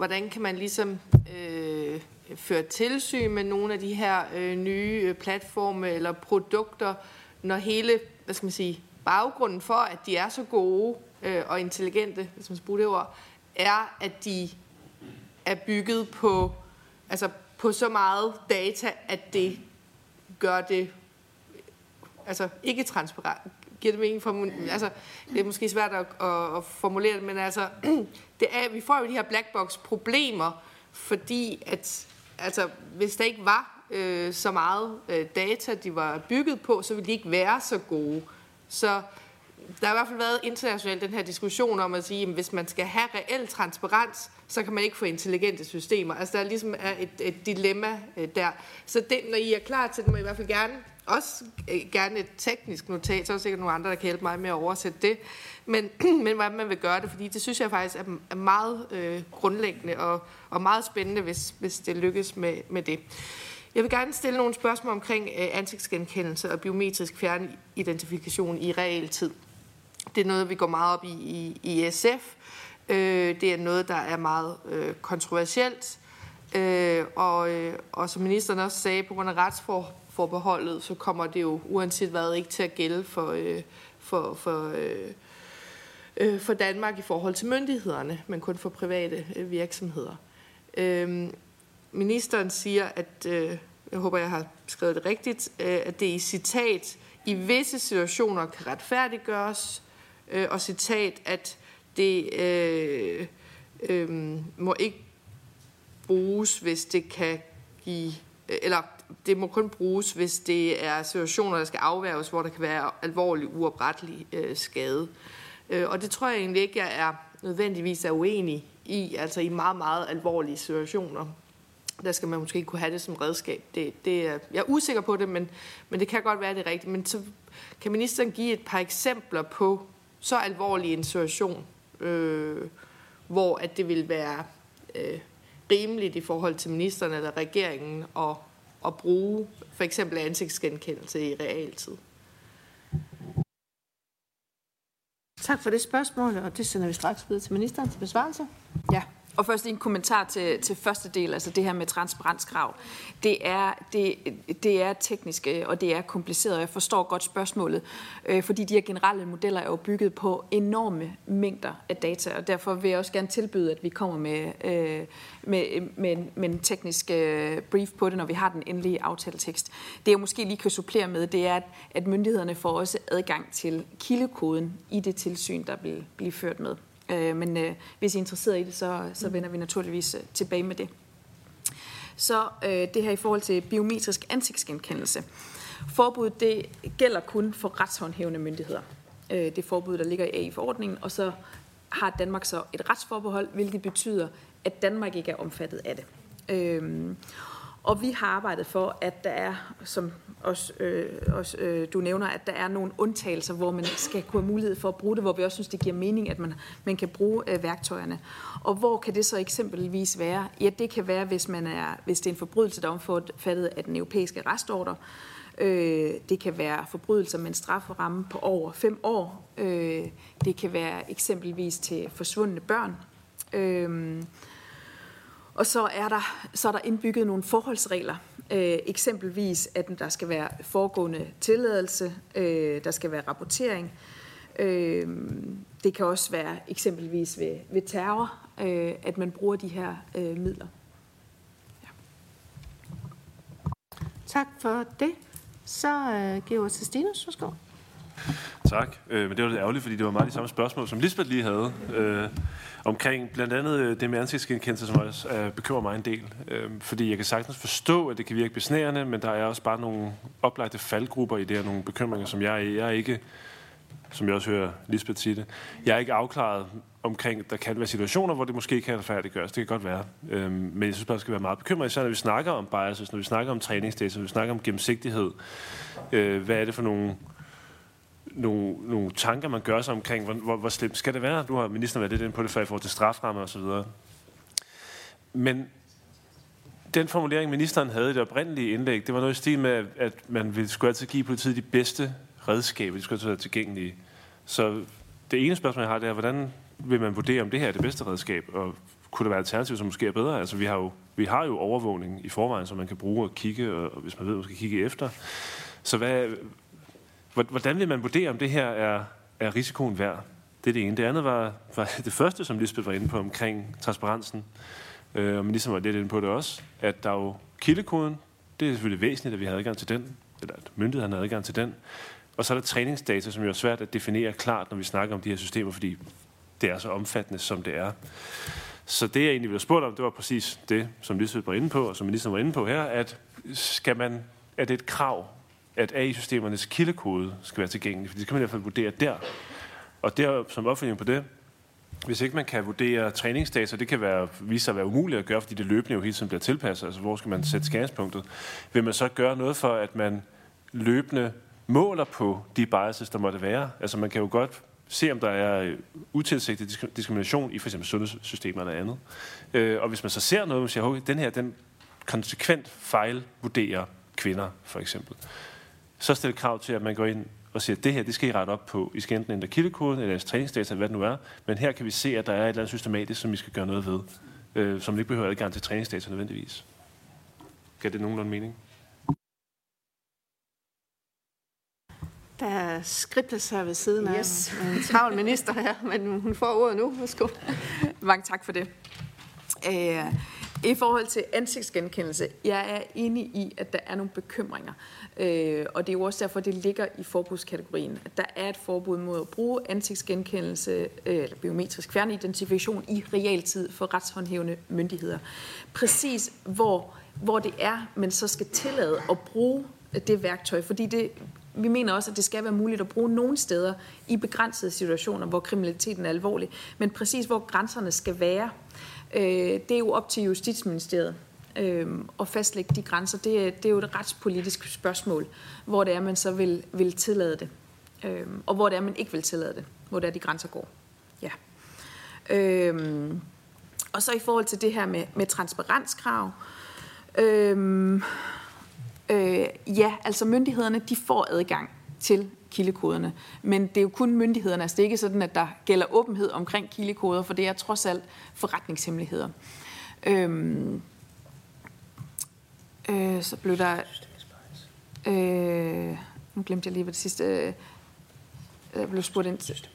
hvordan kan man ligesom øh, føre tilsyn med nogle af de her øh, nye øh, platforme eller produkter, når hele, hvad skal man sige, baggrunden for, at de er så gode øh, og intelligente, hvis man skal bruge det ord, er, at de er bygget på, altså på så meget data, at det gør det altså ikke transparent. Giver det mening? For, altså, det er måske svært at, at, at formulere det, men altså, det er, vi får jo de her black box problemer, fordi at altså, hvis der ikke var øh, så meget øh, data, de var bygget på, så ville de ikke være så gode. Så der har i hvert fald været internationalt den her diskussion om at sige, at hvis man skal have reel transparens, så kan man ikke få intelligente systemer. Altså der ligesom er et, et dilemma øh, der. Så det, når I er klar til det, må I i hvert fald gerne også øh, gerne et teknisk notat, så er der sikkert nogle andre, der kan hjælpe mig med at oversætte det. Men, men hvordan man vil gøre det, fordi det synes jeg faktisk er, er meget øh, grundlæggende og, og meget spændende, hvis, hvis det lykkes med, med det. Jeg vil gerne stille nogle spørgsmål omkring øh, ansigtsgenkendelse og biometrisk fjernidentifikation i realtid. Det er noget, vi går meget op i i, i SF. Øh, det er noget, der er meget øh, kontroversielt. Øh, og, øh, og som ministeren også sagde, på grund af forbeholdet, så kommer det jo uanset hvad ikke til at gælde for, øh, for, for øh, øh, for Danmark i forhold til myndighederne, men kun for private øh, virksomheder. Øh, ministeren siger, at, øh, jeg håber, jeg har skrevet det rigtigt, øh, at det i citat i visse situationer kan retfærdiggøres, øh, og citat, at det øh, øh, må ikke bruges, hvis det kan give, eller det må kun bruges, hvis det er situationer, der skal afværges, hvor der kan være alvorlig uoprettelig øh, skade. Øh, og det tror jeg egentlig ikke, jeg er nødvendigvis er uenig i, altså i meget, meget alvorlige situationer. Der skal man måske kunne have det som redskab. Det, det er, jeg er usikker på det, men, men det kan godt være, det er rigtigt. Men så kan ministeren give et par eksempler på så alvorlig en situation, øh, hvor at det vil være øh, rimeligt i forhold til ministeren eller regeringen at, at bruge for eksempel ansigtsgenkendelse i realtid. Tak for det spørgsmål, og det sender vi straks videre til ministeren til besvarelse. Og først en kommentar til, til første del, altså det her med transparenskrav. Det er, det, det er teknisk, øh, og det er kompliceret, og jeg forstår godt spørgsmålet, øh, fordi de her generelle modeller er jo bygget på enorme mængder af data, og derfor vil jeg også gerne tilbyde, at vi kommer med, øh, med, med, en, med en teknisk øh, brief på det, når vi har den endelige aftaletekst. Det jeg måske lige kan supplere med, det er, at, at myndighederne får også adgang til kildekoden i det tilsyn, der vil blive ført med. Øh, men øh, hvis I er interesseret i det, så, så vender vi naturligvis øh, tilbage med det. Så øh, det her i forhold til biometrisk ansigtsgenkendelse. Forbuddet det gælder kun for retshåndhævende myndigheder. Øh, det forbud, der ligger i AI-forordningen, og så har Danmark så et retsforbehold, hvilket betyder, at Danmark ikke er omfattet af det. Øh, og vi har arbejdet for, at der er, som også, øh, også øh, du nævner, at der er nogle undtagelser, hvor man skal kunne have mulighed for at bruge det, hvor vi også synes, det giver mening, at man, man kan bruge øh, værktøjerne. Og hvor kan det så eksempelvis være? Ja, det kan være, hvis, man er, hvis det er en forbrydelse, der er omfattet af den europæiske restorder. Øh, det kan være forbrydelser med en strafferamme på over fem år. Øh, det kan være eksempelvis til forsvundne børn. Øh, og så er der, så er der indbygget nogle forholdsregler. Øh, eksempelvis, at der skal være foregående tilladelse, øh, der skal være rapportering. Øh, det kan også være eksempelvis ved, ved terror, øh, at man bruger de her øh, midler. Ja. Tak for det. Så øh, giver jeg til Stinus. Værsgo. Tak. Øh, men det var lidt ærgerligt, fordi det var meget de samme spørgsmål, som Lisbeth lige havde. Øh, omkring blandt andet øh, det med ansigtsgenkendelse, som også øh, bekymrer mig en del. Øh, fordi jeg kan sagtens forstå, at det kan virke besnærende, men der er også bare nogle oplagte faldgrupper i det her, nogle bekymringer, som jeg, jeg er ikke, som jeg også hører Lisbeth sige det, jeg er ikke afklaret omkring, at der kan være situationer, hvor det måske kan retfærdiggøres. Det kan godt være. Øh, men jeg synes bare, det skal være meget bekymret, især når vi snakker om biases, når vi snakker om træningsdata, når vi snakker om gennemsigtighed. Øh, hvad er det for nogle nogle, nogle tanker, man gør sig omkring, hvor, hvor, hvor slemt skal det være? Du har ministeren været lidt inde på det før i forhold til straframme og så videre. Men den formulering, ministeren havde i det oprindelige indlæg, det var noget i stil med, at man ville, skulle altid give politiet de bedste redskaber, de skulle altid være tilgængelige. Så det ene spørgsmål, jeg har, det er, hvordan vil man vurdere, om det her er det bedste redskab, og kunne der være alternativer, som måske er bedre? Altså, vi har jo, vi har jo overvågning i forvejen, som man kan bruge og kigge, og hvis man ved, man skal kigge efter. Så hvad, Hvordan vil man vurdere, om det her er, er risikoen værd? Det er det ene. Det andet var, var det første, som Lisbeth var inde på omkring transparensen. Øh, og ligesom var lidt inde på det også, at der er jo kildekoden. Det er selvfølgelig væsentligt, at vi har adgang til den, eller at myndighederne har adgang til den. Og så er der træningsdata, som jo er svært at definere klart, når vi snakker om de her systemer, fordi det er så omfattende, som det er. Så det, jeg egentlig ville spurgt om, det var præcis det, som Lisbeth var inde på, og som ministeren ligesom var inde på her, at skal man, er det et krav, at AI-systemernes kildekode skal være tilgængelig, for det kan man i hvert fald vurdere der. Og der, som opfølging på det, hvis ikke man kan vurdere træningsdata, det kan være, vise sig at være umuligt at gøre, fordi det løbende jo hele tiden bliver tilpasset, altså hvor skal man sætte skæringspunktet, vil man så gøre noget for, at man løbende måler på de biases, der måtte være? Altså man kan jo godt se, om der er øh, utilsigtet diskrimination i for eksempel sundhedssystemer eller andet. Øh, og hvis man så ser noget, man siger, at den her, den konsekvent fejlvurderer kvinder, for eksempel, så stille krav til, at man går ind og siger, at det her, det skal I rette op på. I skal enten ændre kildekoden, eller jeres træningsdata, hvad det nu er. Men her kan vi se, at der er et eller andet systematisk, som vi skal gøre noget ved, øh, som ikke behøver adgang til træningsdata nødvendigvis. Kan det nogenlunde mening? Der er skribtes her ved siden af yes. en travl minister her, men hun får ordet nu. Værsgo. Mange tak for det. Øh, i forhold til ansigtsgenkendelse, jeg er enig i, at der er nogle bekymringer. Øh, og det er jo også derfor, det ligger i forbudskategorien. At der er et forbud mod at bruge ansigtsgenkendelse øh, eller biometrisk fjernidentifikation i realtid for retshåndhævende myndigheder. Præcis hvor, hvor det er, men så skal tillade at bruge det værktøj, fordi det, vi mener også, at det skal være muligt at bruge nogle steder i begrænsede situationer, hvor kriminaliteten er alvorlig, men præcis hvor grænserne skal være, øh, det er jo op til Justitsministeriet øh, at fastlægge de grænser. Det, er, det er jo et retspolitisk spørgsmål, hvor det er, man så vil, vil tillade det, øh, og hvor det er, man ikke vil tillade det, hvor det er, de grænser går. Ja. Øh, og så i forhold til det her med, med transparenskrav, øh, Øh, ja, altså myndighederne, de får adgang til kildekoderne. Men det er jo kun myndighederne. Altså det er ikke sådan, at der gælder åbenhed omkring kildekoder, for det er trods alt forretningshemmeligheder. Øhm, øh, så blev der... Øh, nu glemte jeg lige, hvad det sidste... Øh, jeg blev spurgt ind til.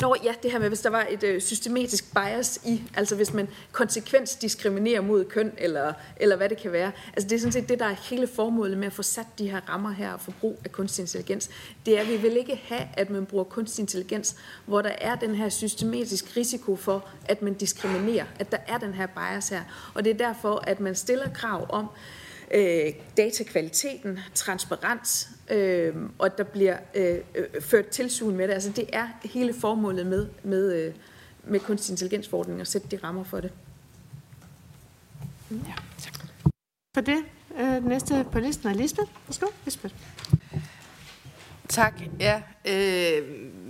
Nå ja, det her med, hvis der var et øh, systematisk bias i, altså hvis man konsekvent diskriminerer mod køn, eller, eller hvad det kan være. Altså det er sådan set det, der er hele formålet med at få sat de her rammer her for forbrug af kunstig intelligens. Det er, at vi vil ikke have, at man bruger kunstig intelligens, hvor der er den her systematisk risiko for, at man diskriminerer, at der er den her bias her. Og det er derfor, at man stiller krav om, øh, datakvaliteten, transparens, øh, og at der bliver øh, øh, ført tilsyn med det. Altså det er hele formålet med, med, øh, med kunstig intelligensforordningen at sætte de rammer for det. Ja, tak. For det. Øh, næste på listen er Lisbeth. Værsgo, Lisbeth. Tak. Ja, øh,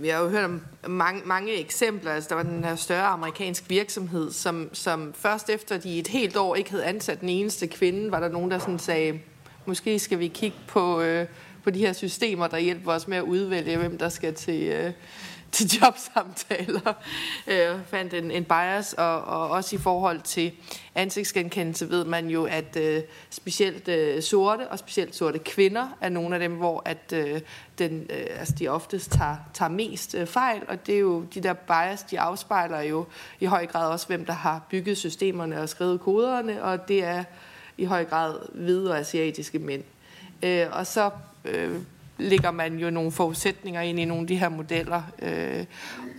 jeg har jo hørt om mange, mange eksempler. Altså, der var den her større amerikansk virksomhed, som, som først efter de et helt år ikke havde ansat den eneste kvinde, var der nogen, der sådan sagde, måske skal vi kigge på, øh, på de her systemer, der hjælper os med at udvælge, hvem der skal til, øh, til jobsamtaler. Øh, fandt en, en bias, og, og også i forhold til ansigtsgenkendelse ved man jo, at øh, specielt øh, sorte, og specielt sorte kvinder, er nogle af dem, hvor at, øh, den, øh, altså de oftest tager, tager mest øh, fejl, og det er jo de der bias, de afspejler jo i høj grad også, hvem der har bygget systemerne og skrevet koderne, og det er i høj grad hvide og asiatiske mænd. Øh, og så øh, lægger man jo nogle forudsætninger ind i nogle af de her modeller, øh,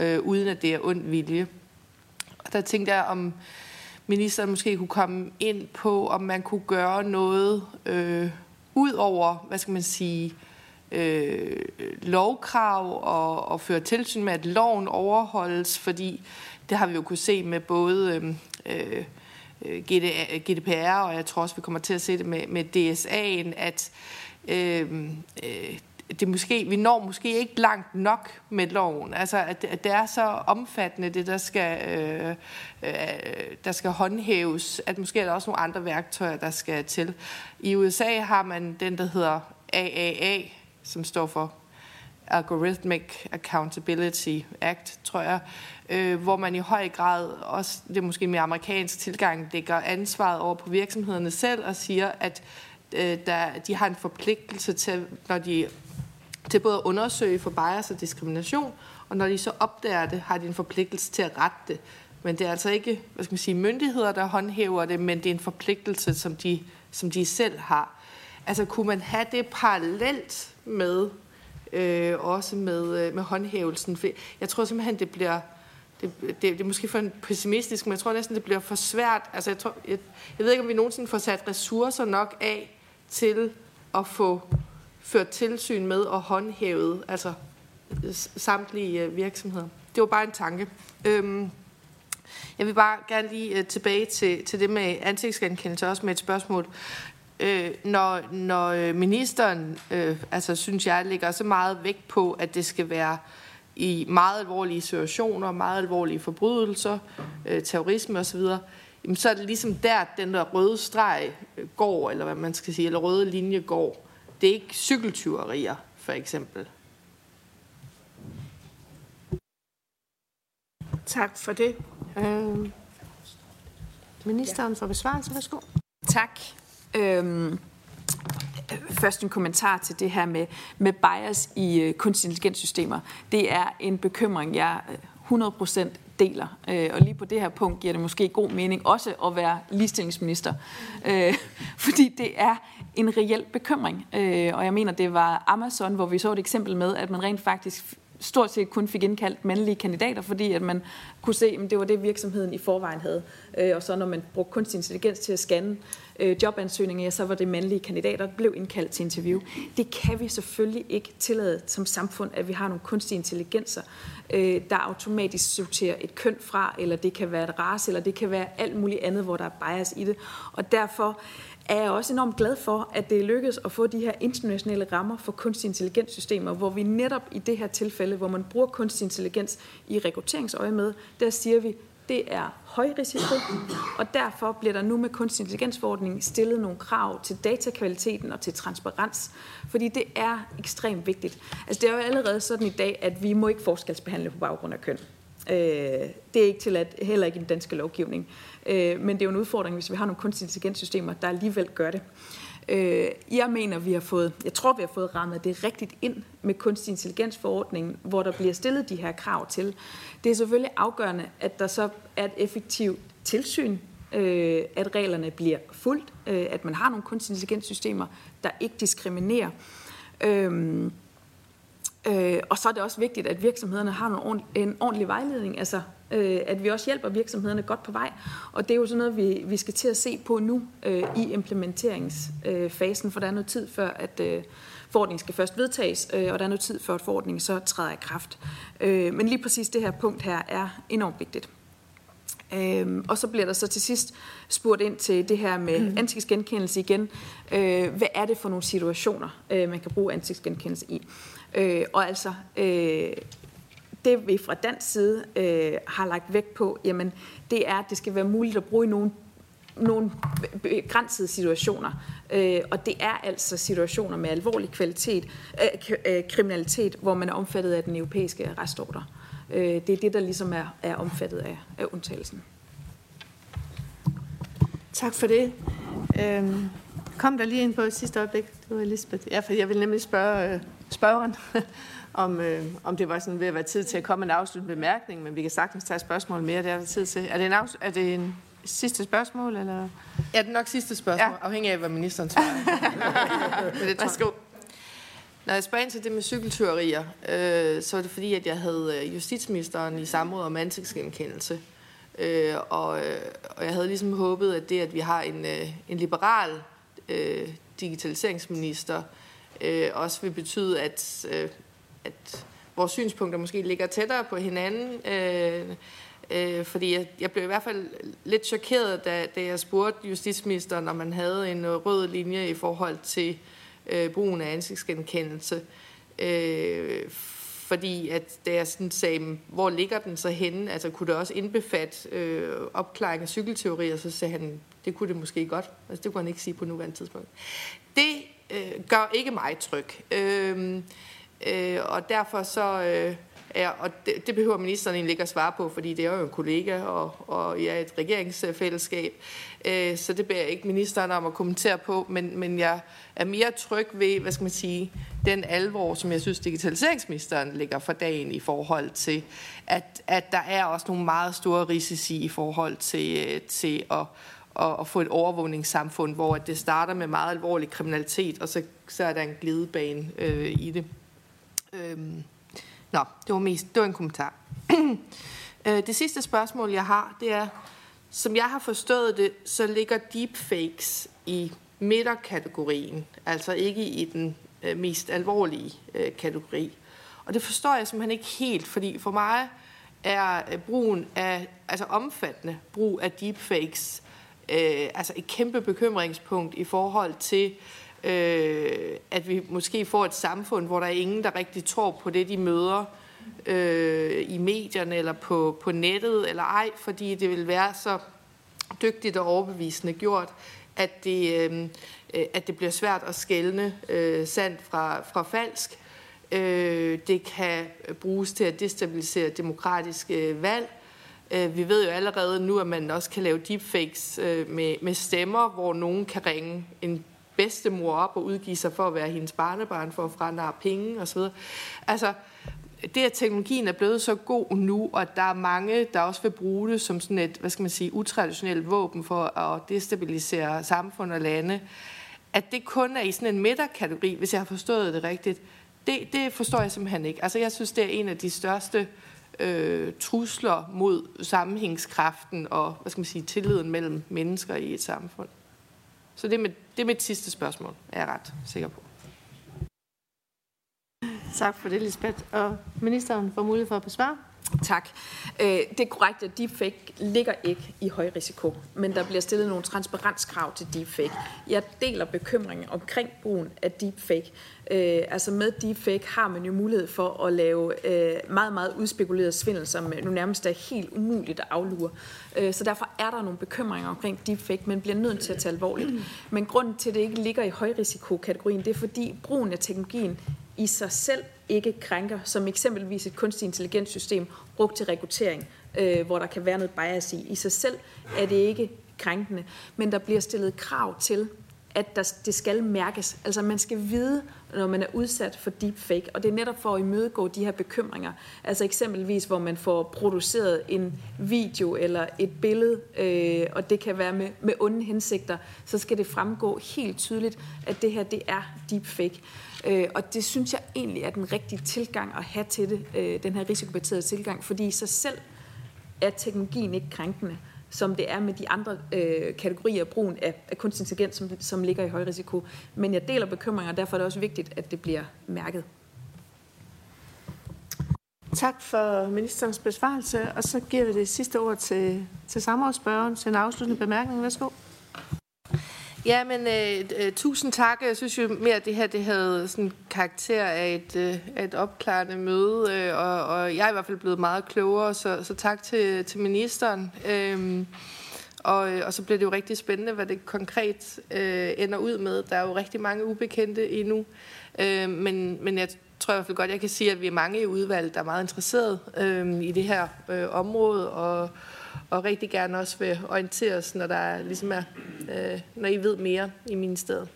øh, uden at det er ond vilje. Og der tænkte jeg, om ministeren måske kunne komme ind på, om man kunne gøre noget øh, ud over, hvad skal man sige, øh, lovkrav og, og føre tilsyn med, at loven overholdes, fordi det har vi jo kunne se med både øh, øh GDPR, og jeg tror også, vi kommer til at se det med, med DSA'en, at øh, øh, det måske, vi når måske ikke langt nok med loven. Altså, at, at det er så omfattende, det der skal, øh, øh, der skal håndhæves, at måske er der også nogle andre værktøjer, der skal til. I USA har man den, der hedder AAA, som står for Algorithmic Accountability Act, tror jeg, øh, hvor man i høj grad, også det er måske mere amerikansk tilgang, lægger ansvaret over på virksomhederne selv og siger, at øh, der, de har en forpligtelse til, når de til både at undersøge for bias og diskrimination, og når de så opdager det, har de en forpligtelse til at rette det. Men det er altså ikke hvad skal man sige, myndigheder, der håndhæver det, men det er en forpligtelse, som de, som de selv har. Altså kunne man have det parallelt med øh, også med, øh, med håndhævelsen? For jeg tror simpelthen, det bliver... Det, det, det er måske for en pessimistisk, men jeg tror næsten, det bliver for svært. Altså, jeg, tror, jeg, jeg ved ikke, om vi nogensinde får sat ressourcer nok af til at få ført tilsyn med og håndhævet altså samtlige øh, virksomheder. Det var bare en tanke. Øhm, jeg vil bare gerne lige øh, tilbage til, til det med ansigtsgenkendelse, også med et spørgsmål. Øh, når, når øh, ministeren, øh, altså synes jeg, lægger så meget vægt på, at det skal være i meget alvorlige situationer, meget alvorlige forbrydelser, øh, terrorisme osv., jamen, så er det ligesom der, den der røde streg går, eller hvad man skal sige, eller røde linje går. Det er ikke cykeltyverier, for eksempel. Tak for det. Øh, ministeren for besvarelse, værsgo. Tak. Øhm, Først en kommentar til det her med, med bias i uh, kunstig intelligenssystemer. Det er en bekymring, jeg 100% deler. Øh, og lige på det her punkt giver det måske god mening også at være ligestillingsminister. Øh, fordi det er en reel bekymring. Øh, og jeg mener, det var Amazon, hvor vi så et eksempel med, at man rent faktisk stort set kun fik indkaldt mandlige kandidater, fordi at man kunne se, at det var det, virksomheden i forvejen havde. Øh, og så når man brugte kunstig intelligens til at scanne øh, jobansøgninger, ja, så var det mandlige kandidater, der blev indkaldt til interview. Det kan vi selvfølgelig ikke tillade som samfund, at vi har nogle kunstige intelligenser, øh, der automatisk sorterer et køn fra, eller det kan være et race, eller det kan være alt muligt andet, hvor der er bias i det. Og derfor er jeg også enormt glad for, at det er lykkedes at få de her internationale rammer for kunstig intelligenssystemer, hvor vi netop i det her tilfælde, hvor man bruger kunstig intelligens i rekrutteringsøje med, der siger vi, det er høj risiko, og derfor bliver der nu med kunstig intelligensforordningen stillet nogle krav til datakvaliteten og til transparens, fordi det er ekstremt vigtigt. Altså det er jo allerede sådan i dag, at vi må ikke forskelsbehandle på baggrund af køn. Øh, det er ikke tilladt, heller ikke i den danske lovgivning. Øh, men det er jo en udfordring, hvis vi har nogle kunstig intelligenssystemer, der alligevel gør det. Øh, jeg mener, vi har fået, jeg tror, vi har fået rammet det rigtigt ind med kunstig intelligensforordningen, hvor der bliver stillet de her krav til. Det er selvfølgelig afgørende, at der så er et effektivt tilsyn, øh, at reglerne bliver fuldt, øh, at man har nogle kunstig intelligenssystemer, der ikke diskriminerer. Øh, Øh, og så er det også vigtigt, at virksomhederne har nogle en ordentlig vejledning, altså øh, at vi også hjælper virksomhederne godt på vej. Og det er jo sådan noget, vi, vi skal til at se på nu øh, i implementeringsfasen, øh, for der er noget tid før, at øh, forordningen skal først vedtages, øh, og der er noget tid før, at forordningen så træder i kraft. Øh, men lige præcis det her punkt her er enormt vigtigt. Øhm, og så bliver der så til sidst spurgt ind til det her med mm. ansigtsgenkendelse igen. Øh, hvad er det for nogle situationer, øh, man kan bruge ansigtsgenkendelse i? Øh, og altså, øh, det vi fra dansk side øh, har lagt vægt på, jamen, det er, at det skal være muligt at bruge i nogle nogle begrænsede situationer. Øh, og det er altså situationer med alvorlig kvalitet, øh, øh kriminalitet, hvor man er omfattet af den europæiske arrestordre. Øh, det er det, der ligesom er, er omfattet af, af undtagelsen. Tak for det. Øhm, kom der lige ind på sidste øjeblik. Det var Elisabeth. Ja, for jeg vil nemlig spørge øh, spørgeren, om, øh, om det var sådan ved at være tid til at komme en afsluttende bemærkning, men vi kan sagtens tage spørgsmål mere, det er der tid til. Er det en, afs- er det en sidste spørgsmål? Eller? Ja, det er nok sidste spørgsmål, ja. afhængig af, hvad ministeren svarer. men det Værsgo. Når jeg spørger ind til det med cykeltyverier, øh, så er det fordi, at jeg havde øh, justitsministeren i samråd om ansigtsgenkendelse. Øh, og, øh, og jeg havde ligesom håbet, at det, at vi har en, øh, en liberal øh, digitaliseringsminister, øh, Øh, også vil betyde, at, øh, at vores synspunkter måske ligger tættere på hinanden. Øh, øh, fordi jeg, jeg blev i hvert fald lidt chokeret, da, da jeg spurgte justitsministeren, om man havde en øh, rød linje i forhold til øh, brugen af ansigtsgenkendelse. Øh, fordi at da jeg sådan sagde, hvor ligger den så henne? Altså kunne det også indbefatte øh, opklaring af cykelteorier? Så sagde han, det kunne det måske godt. Altså det kunne han ikke sige på nuværende tidspunkt. Det øh, gør ikke mig tryg. Øh, øh, og derfor så... Øh, Ja, og det, det behøver ministeren egentlig ikke at svare på, fordi det er jo en kollega, og, og jeg er et regeringsfællesskab. Øh, så det beder jeg ikke ministeren om at kommentere på, men, men jeg er mere tryg ved, hvad skal man sige, den alvor, som jeg synes, digitaliseringsministeren lægger for dagen i forhold til, at, at der er også nogle meget store risici i forhold til, øh, til at, at, at få et overvågningssamfund, hvor det starter med meget alvorlig kriminalitet, og så, så er der en glidebane øh, i det. Øhm. Nå, det var, mest, det var en kommentar. Øh, det sidste spørgsmål, jeg har, det er, som jeg har forstået det, så ligger deepfakes i midterkategorien, altså ikke i den øh, mest alvorlige øh, kategori. Og det forstår jeg simpelthen ikke helt, fordi for mig er øh, brugen af, altså omfattende brug af deepfakes, øh, altså et kæmpe bekymringspunkt i forhold til øh, at vi måske får et samfund, hvor der er ingen, der rigtig tror på det, de møder øh, i medierne eller på, på nettet eller ej, fordi det vil være så dygtigt og overbevisende gjort, at det, øh, at det bliver svært at skælne øh, sandt fra, fra falsk. Øh, det kan bruges til at destabilisere demokratiske valg. Øh, vi ved jo allerede nu, at man også kan lave deepfakes øh, med, med stemmer, hvor nogen kan ringe en bedstemor op og udgive sig for at være hendes barnebarn, for at frandare penge osv. Altså, det, at teknologien er blevet så god nu, og der er mange, der også vil bruge det som sådan et, hvad skal man sige, utraditionelt våben for at destabilisere samfund og lande, at det kun er i sådan en midterkategori, hvis jeg har forstået det rigtigt, det, det forstår jeg simpelthen ikke. Altså, jeg synes, det er en af de største øh, Øh, trusler mod sammenhængskraften og, hvad skal man sige, tilliden mellem mennesker i et samfund. Så det er, mit, det er mit sidste spørgsmål, er jeg ret sikker på. Tak for det, Lisbeth. Og ministeren får mulighed for at besvare. Tak. Øh, det er korrekt, at deepfake ligger ikke i høj risiko, men der bliver stillet nogle transparenskrav til deepfake. Jeg deler bekymringen omkring brugen af deepfake. Øh, altså med deepfake har man jo mulighed for at lave øh, meget, meget udspekuleret svindel, som nu nærmest er helt umuligt at aflure. Så derfor er der nogle bekymringer omkring deepfake, men bliver nødt til at tage alvorligt. Men grunden til, at det ikke ligger i højrisikokategorien, det er fordi brugen af teknologien i sig selv ikke krænker, som eksempelvis et kunstig intelligenssystem brugt til rekruttering, øh, hvor der kan være noget bias i. I sig selv er det ikke krænkende, men der bliver stillet krav til, at der, det skal mærkes. Altså man skal vide, når man er udsat for deepfake, og det er netop for at imødegå de her bekymringer. Altså eksempelvis, hvor man får produceret en video eller et billede, øh, og det kan være med, med onde hensigter, så skal det fremgå helt tydeligt, at det her det er deepfake. Øh, og det synes jeg egentlig er den rigtige tilgang at have til det, øh, den her risikobaserede tilgang, fordi i sig selv er teknologien ikke krænkende, som det er med de andre øh, kategorier af brugen af, af kunstig intelligens, som, som ligger i høj risiko. Men jeg deler bekymringer, og derfor er det også vigtigt, at det bliver mærket. Tak for ministerens besvarelse, og så giver vi det sidste ord til, til samrådsspørgeren til en afsluttende bemærkning. Værsgo. Ja, men øh, øh, tusind tak. Jeg synes jo mere, at det her det havde sådan karakter af et, øh, af et opklarende møde, øh, og, og jeg er i hvert fald blevet meget klogere, så, så tak til, til ministeren. Øhm, øh, og, og så bliver det jo rigtig spændende, hvad det konkret øh, ender ud med. Der er jo rigtig mange ubekendte endnu, øh, men, men jeg tror i hvert fald godt, jeg kan sige, at vi er mange i udvalget, der er meget interesseret øh, i det her øh, område, og og rigtig gerne også vil orientere os, når, der ligesom er, øh, når I ved mere i ministeriet.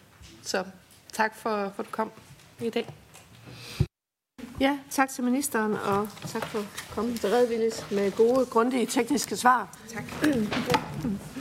Så tak for, for at du kom i dag. Ja, tak til ministeren, og tak for at komme beredvilligt med gode, grundige tekniske svar. Tak.